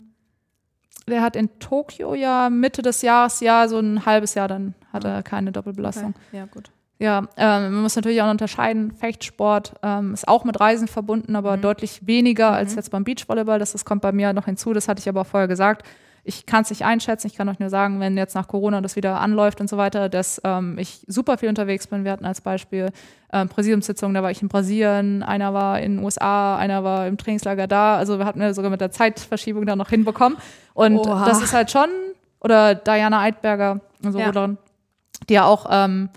der hat in Tokio ja Mitte des Jahres, ja, so ein halbes Jahr, dann hat er keine Doppelbelastung. Okay. Ja, gut. Ja, ähm, man muss natürlich auch unterscheiden. Fechtsport ähm, ist auch mit Reisen verbunden, aber deutlich weniger als jetzt beim Beachvolleyball. Das, das kommt bei mir noch hinzu. Das hatte ich aber auch vorher gesagt. Ich kann es nicht einschätzen. Ich kann euch nur sagen, wenn jetzt nach Corona das wieder anläuft und so weiter, dass ähm, ich super viel unterwegs bin. Wir hatten als Beispiel ähm, Präsidiumssitzungen, da war ich in Brasilien, einer war in den USA, einer war im Trainingslager da. Also wir hatten ja sogar mit der Zeitverschiebung da noch hinbekommen. Und Oha. das ist halt schon, oder Diana Eidberger, also Ja. Ruderin, die ja auch ähm,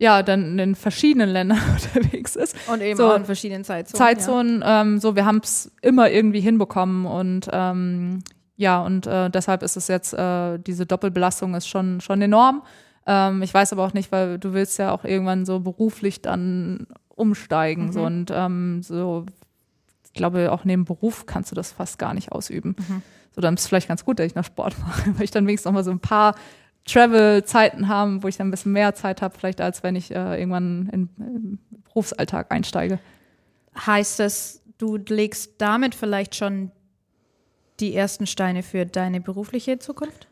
ja, dann in verschiedenen Ländern unterwegs ist. Und eben So, auch in verschiedenen Zeitzonen. Zeitzonen, ähm, so, wir haben es immer irgendwie hinbekommen und ähm, ja, und äh, deshalb ist es jetzt, äh, diese Doppelbelastung ist schon, schon enorm. Ähm, ich weiß aber auch nicht, weil du willst ja auch irgendwann so beruflich dann umsteigen. So, und ähm, so, ich glaube, auch neben Beruf kannst du das fast gar nicht ausüben. So, dann ist es vielleicht ganz gut, dass ich noch Sport mache, weil ich dann wenigstens noch mal so ein paar Travel-Zeiten haben, wo ich dann ein bisschen mehr Zeit habe, vielleicht als wenn ich äh, irgendwann in, in Berufsalltag einsteige. Heißt das, du legst damit vielleicht schon die ersten Steine für deine berufliche Zukunft?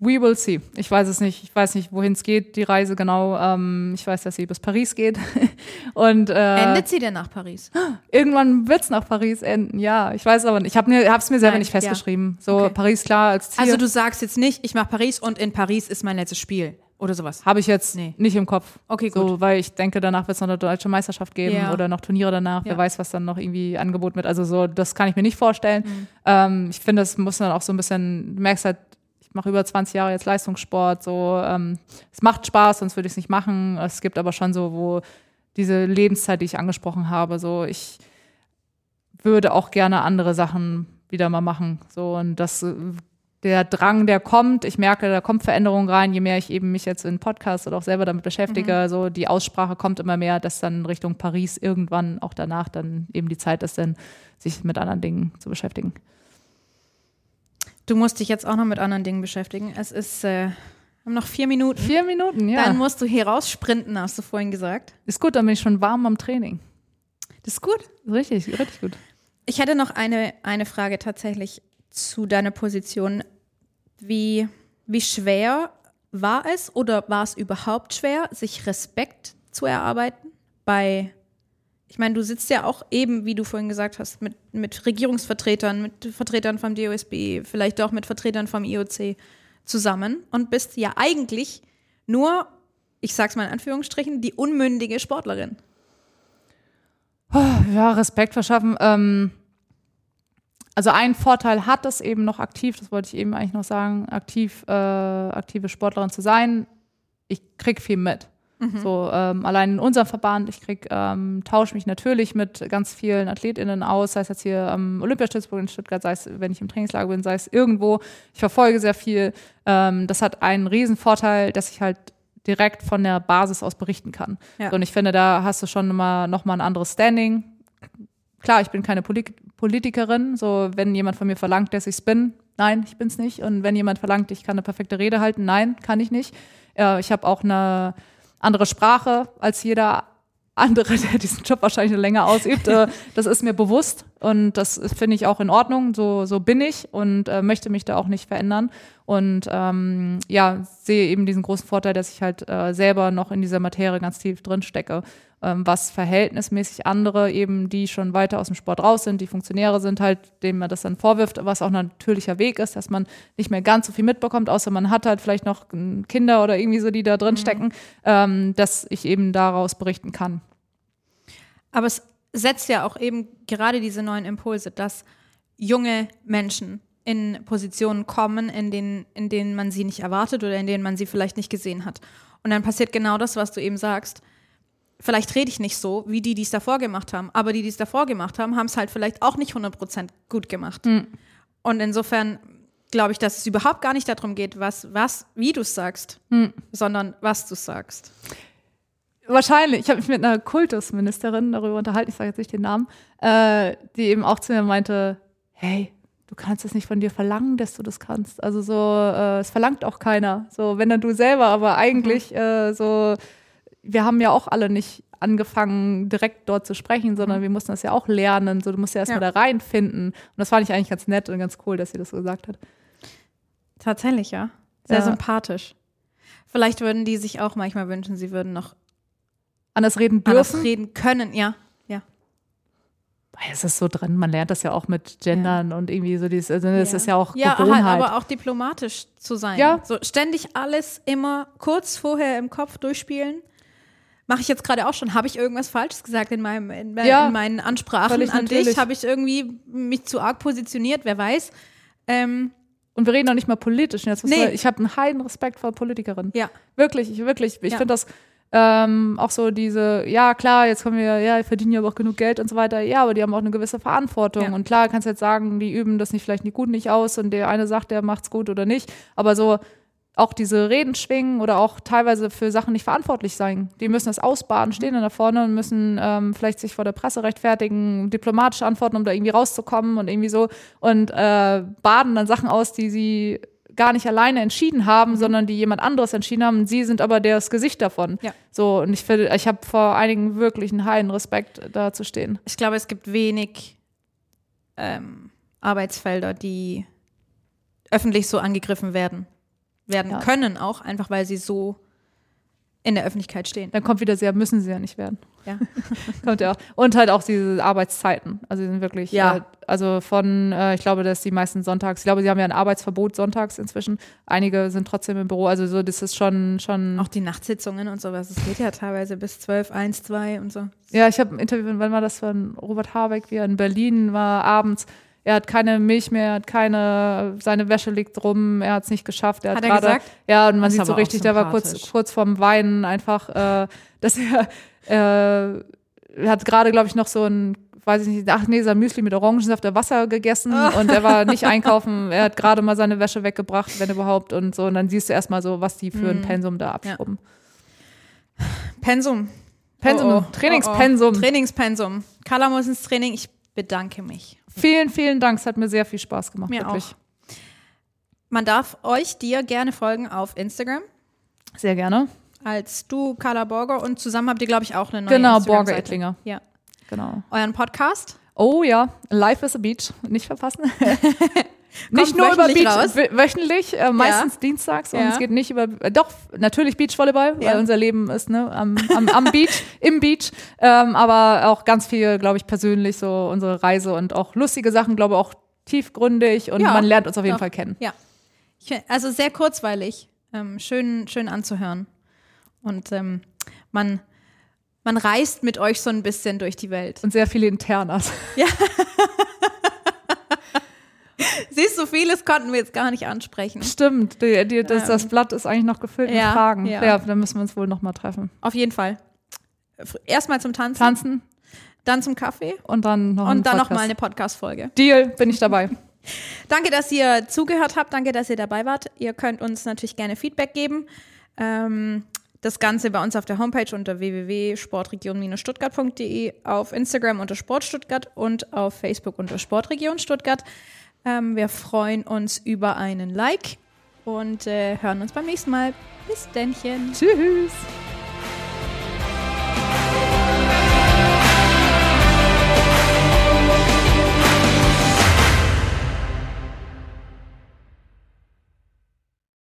We will see. Ich weiß es nicht. Ich weiß nicht, wohin es geht, die Reise genau. Ähm, ich weiß, dass sie bis Paris geht. Und äh, Endet sie denn nach Paris? irgendwann wird es nach Paris enden. Ja, ich weiß aber nicht. Ich habe es mir selber Nein, nicht ja. festgeschrieben. So Okay. Paris klar als Ziel. Also du sagst jetzt nicht, ich mache Paris und in Paris ist mein letztes Spiel oder sowas. habe ich jetzt Nee. nicht im Kopf. Okay, So, gut. weil ich denke, danach wird es noch eine deutsche Meisterschaft geben Ja. oder noch Turniere danach. Wer Ja. weiß, was dann noch irgendwie angeboten wird. Also so, das kann ich mir nicht vorstellen. Mhm. Ähm, ich finde, es muss dann auch so ein bisschen, du merkst halt, ich mache über 20 Jahre jetzt Leistungssport, so, ähm, es macht Spaß, sonst würde ich es nicht machen. Es gibt aber schon so, wo diese Lebenszeit, die ich angesprochen habe, so, ich würde auch gerne andere Sachen wieder mal machen. So, und das, äh, der Drang, der kommt, ich merke, da kommt Veränderung rein, je mehr ich eben mich jetzt in Podcasts oder auch selber damit beschäftige, so die Aussprache kommt immer mehr, dass dann Richtung Paris irgendwann auch danach dann eben die Zeit ist, dann sich mit anderen Dingen zu beschäftigen. Du musst dich jetzt auch noch mit anderen Dingen beschäftigen. Es ist äh, wir haben noch vier Minuten. Vier Minuten, ja. Dann musst du hier raussprinten, hast du vorhin gesagt. ist gut, dann bin ich schon warm am Training. Das ist gut. Richtig, richtig gut. Ich hätte noch eine, eine Frage tatsächlich zu deiner Position. Wie, wie schwer war es oder war es überhaupt schwer, sich Respekt zu erarbeiten bei, ich meine, du sitzt ja auch eben, wie du vorhin gesagt hast, mit, mit Regierungsvertretern, mit Vertretern vom DOSB, vielleicht auch mit Vertretern vom IOC zusammen und bist ja eigentlich nur, ich sag's mal in Anführungsstrichen, die unmündige Sportlerin. Ja, Respekt verschaffen. Ähm, also ein Vorteil hat es eben noch aktiv, das wollte ich eben eigentlich noch sagen, aktiv, äh, aktive Sportlerin zu sein. Ich krieg viel mit. So ähm, allein in unserem Verband, ich krieg, ähm, tausche mich natürlich mit ganz vielen AthletInnen aus, sei es jetzt hier am Olympiastützpunkt in Stuttgart, sei es, wenn ich im Trainingslager bin, sei es irgendwo. Ich verfolge sehr viel. Ähm, das hat einen riesen Vorteil, dass ich halt direkt von der Basis aus berichten kann. Ja. So, und ich finde, da hast du schon mal ein anderes Standing. Klar, ich bin keine Poli Politikerin. So, wenn jemand von mir verlangt, dass ich es bin, nein, ich bin es nicht. Und wenn jemand verlangt, ich kann eine perfekte Rede halten, nein, kann ich nicht. Äh, ich habe auch eine andere Sprache als jeder andere, der diesen Job wahrscheinlich länger ausübt. Äh, das ist mir bewusst und das finde ich auch in Ordnung. So, so bin ich und äh, möchte mich da auch nicht verändern. Und ähm, ja, sehe eben diesen großen Vorteil, dass ich halt äh, selber noch in dieser Materie ganz tief drin stecke. Ähm, was verhältnismäßig andere eben, die schon weiter aus dem Sport raus sind, die Funktionäre sind halt, denen man das dann vorwirft, was auch ein natürlicher Weg ist, dass man nicht mehr ganz so viel mitbekommt, außer man hat halt vielleicht noch Kinder oder irgendwie so, die da drin mhm. stecken, ähm, dass ich eben daraus berichten kann. Aber es setzt ja auch eben gerade diese neuen Impulse, dass junge Menschen in Positionen kommen, in denen, in denen man sie nicht erwartet oder in denen man sie vielleicht nicht gesehen hat. Und dann passiert genau das, was du eben sagst. Vielleicht rede ich nicht so, wie die, die es davor gemacht haben, aber die, die es davor gemacht haben, haben es halt vielleicht auch nicht 100% gut gemacht. Mhm. Und insofern glaube ich, dass es überhaupt gar nicht darum geht, was, was, wie du es sagst, mhm. sondern was du sagst. Wahrscheinlich. Ich habe mich mit einer Kultusministerin darüber unterhalten, ich sage jetzt nicht den Namen, äh, die eben auch zu mir meinte, hey, du kannst es nicht von dir verlangen, dass du das kannst. Also so, äh, es verlangt auch keiner. So, wenn dann du selber, aber eigentlich mhm. äh, so, wir haben ja auch alle nicht angefangen, direkt dort zu sprechen, sondern mhm. wir mussten das ja auch lernen. So, du musst ja erstmal ja. da reinfinden. Und das fand ich eigentlich ganz nett und ganz cool, dass sie das so gesagt hat. Tatsächlich, ja. Sehr ja. sympathisch. Vielleicht würden die sich auch manchmal wünschen, sie würden noch anders reden dürfen. Anders reden können, ja. Ja. Es ist so drin, man lernt das ja auch mit Gendern ja. und irgendwie so dieses, also das ist ja auch ja, Gewohnheit. Halt, aber auch diplomatisch zu sein. Ja. So ständig alles immer kurz vorher im Kopf durchspielen. Mache ich jetzt gerade auch schon. Habe ich irgendwas Falsches gesagt in, meinem, in, ja, in meinen Ansprachen an natürlich. dich? Habe ich irgendwie mich zu arg positioniert? Wer weiß. Ähm, und wir reden auch nicht mal politisch. Jetzt, nee. Ich habe einen heiden Respekt vor Politikerinnen. Ja. Wirklich, ich, wirklich. Ich ja. finde das ähm, auch so diese, ja klar, jetzt kommen wir, ja, verdienen ja aber auch genug Geld und so weiter. Ja, aber die haben auch eine gewisse Verantwortung. Ja. Und klar, kannst jetzt sagen, die üben das nicht vielleicht nicht gut nicht aus und der eine sagt, der macht's gut oder nicht. Aber so auch diese Reden schwingen oder auch teilweise für Sachen nicht verantwortlich sein. Die müssen das ausbaden, stehen dann da vorne und müssen ähm, vielleicht sich vor der Presse rechtfertigen, diplomatisch antworten, um da irgendwie rauszukommen und irgendwie so und äh, baden dann Sachen aus, die sie gar nicht alleine entschieden haben, mhm. sondern die jemand anderes entschieden haben. Sie sind aber das Gesicht davon. Ja. So, und ich finde, ich habe vor einigen wirklich einen heilen Respekt da zu stehen. Ich glaube, es gibt wenig ähm, Arbeitsfelder, die öffentlich so angegriffen werden, werden ja. können, auch einfach weil sie so in der Öffentlichkeit stehen. Dann kommt wieder sehr, müssen sie ja nicht werden. Ja. kommt ja auch. Und halt auch diese Arbeitszeiten. Also die sind wirklich, ja. Äh, also von, äh, ich glaube, dass die meisten sonntags, ich glaube, sie haben ja ein Arbeitsverbot sonntags inzwischen. Einige sind trotzdem im Büro. Also so, das ist schon, schon. Auch die Nachtsitzungen und sowas. Es geht ja teilweise bis 12, 1, 2 und so. Ja, ich habe ein Interview, wann war das von Robert Habeck, wie er in Berlin war, abends er hat keine Milch mehr, er hat keine, seine Wäsche liegt rum, er hat es nicht geschafft. Er hat, hat er grade? Ja, und man das sieht so richtig, der war kurz, kurz vorm Weinen einfach, äh, dass er, äh, er hat gerade, glaube ich, noch so ein weiß ich nicht, ach nee, sein Müsli mit Orangensaft der Wasser gegessen oh. und er war nicht einkaufen. Er hat gerade mal seine Wäsche weggebracht, wenn überhaupt und so. Und dann siehst du erstmal so, was die für ein mhm. Pensum da abschrubben. Ja. Pensum. Pensum. Oh, oh. Trainingspensum. Oh, oh. Trainingspensum. Carla muss ins Training. Ich bedanke mich. Vielen, vielen Dank. Es hat mir sehr viel Spaß gemacht. Mir wirklich. Auch. Man darf euch dir gerne folgen auf Instagram. Sehr gerne. Als du, Carla Borger und zusammen habt ihr, glaube ich, auch eine neue Genau, Borger Ettlinger. Ja. Genau. Euren Podcast? Oh ja, Life is a Beach. Nicht verpassen. nicht nur über Beach, raus. wöchentlich, äh, meistens ja. dienstags und ja. es geht nicht über, äh, doch, natürlich Beachvolleyball, ja. weil unser Leben ist ne, am, am, am Beach, im Beach, ähm, aber auch ganz viel, glaube ich, persönlich so unsere Reise und auch lustige Sachen, glaube auch tiefgründig und man lernt uns auf jeden doch. Fall kennen. Ja, ich, also sehr kurzweilig, ähm, schön, schön anzuhören und ähm, man man reist mit euch so ein bisschen durch die Welt. Und sehr viele Internas. Ja. Siehst du, vieles konnten wir jetzt gar nicht ansprechen. Stimmt, die, die, das, das. Blatt ist eigentlich noch gefüllt ja, mit Fragen. Ja. ja, dann müssen wir uns wohl nochmal treffen. Auf jeden Fall. Erstmal zum Tanzen. Tanzen. Dann zum Kaffee. Und dann noch Und dann nochmal eine Podcast-Folge. Deal, bin ich dabei. Danke, dass ihr zugehört habt. Danke, dass ihr dabei wart. Ihr könnt uns natürlich gerne Feedback geben. Ähm, das Ganze bei uns auf der Homepage unter www.sportregion-stuttgart.de, auf Instagram unter Sportstuttgart und auf Facebook unter Sportregion Stuttgart. Ähm, wir freuen uns über einen Like und äh, hören uns beim nächsten Mal. Bis dennchen. Tschüss.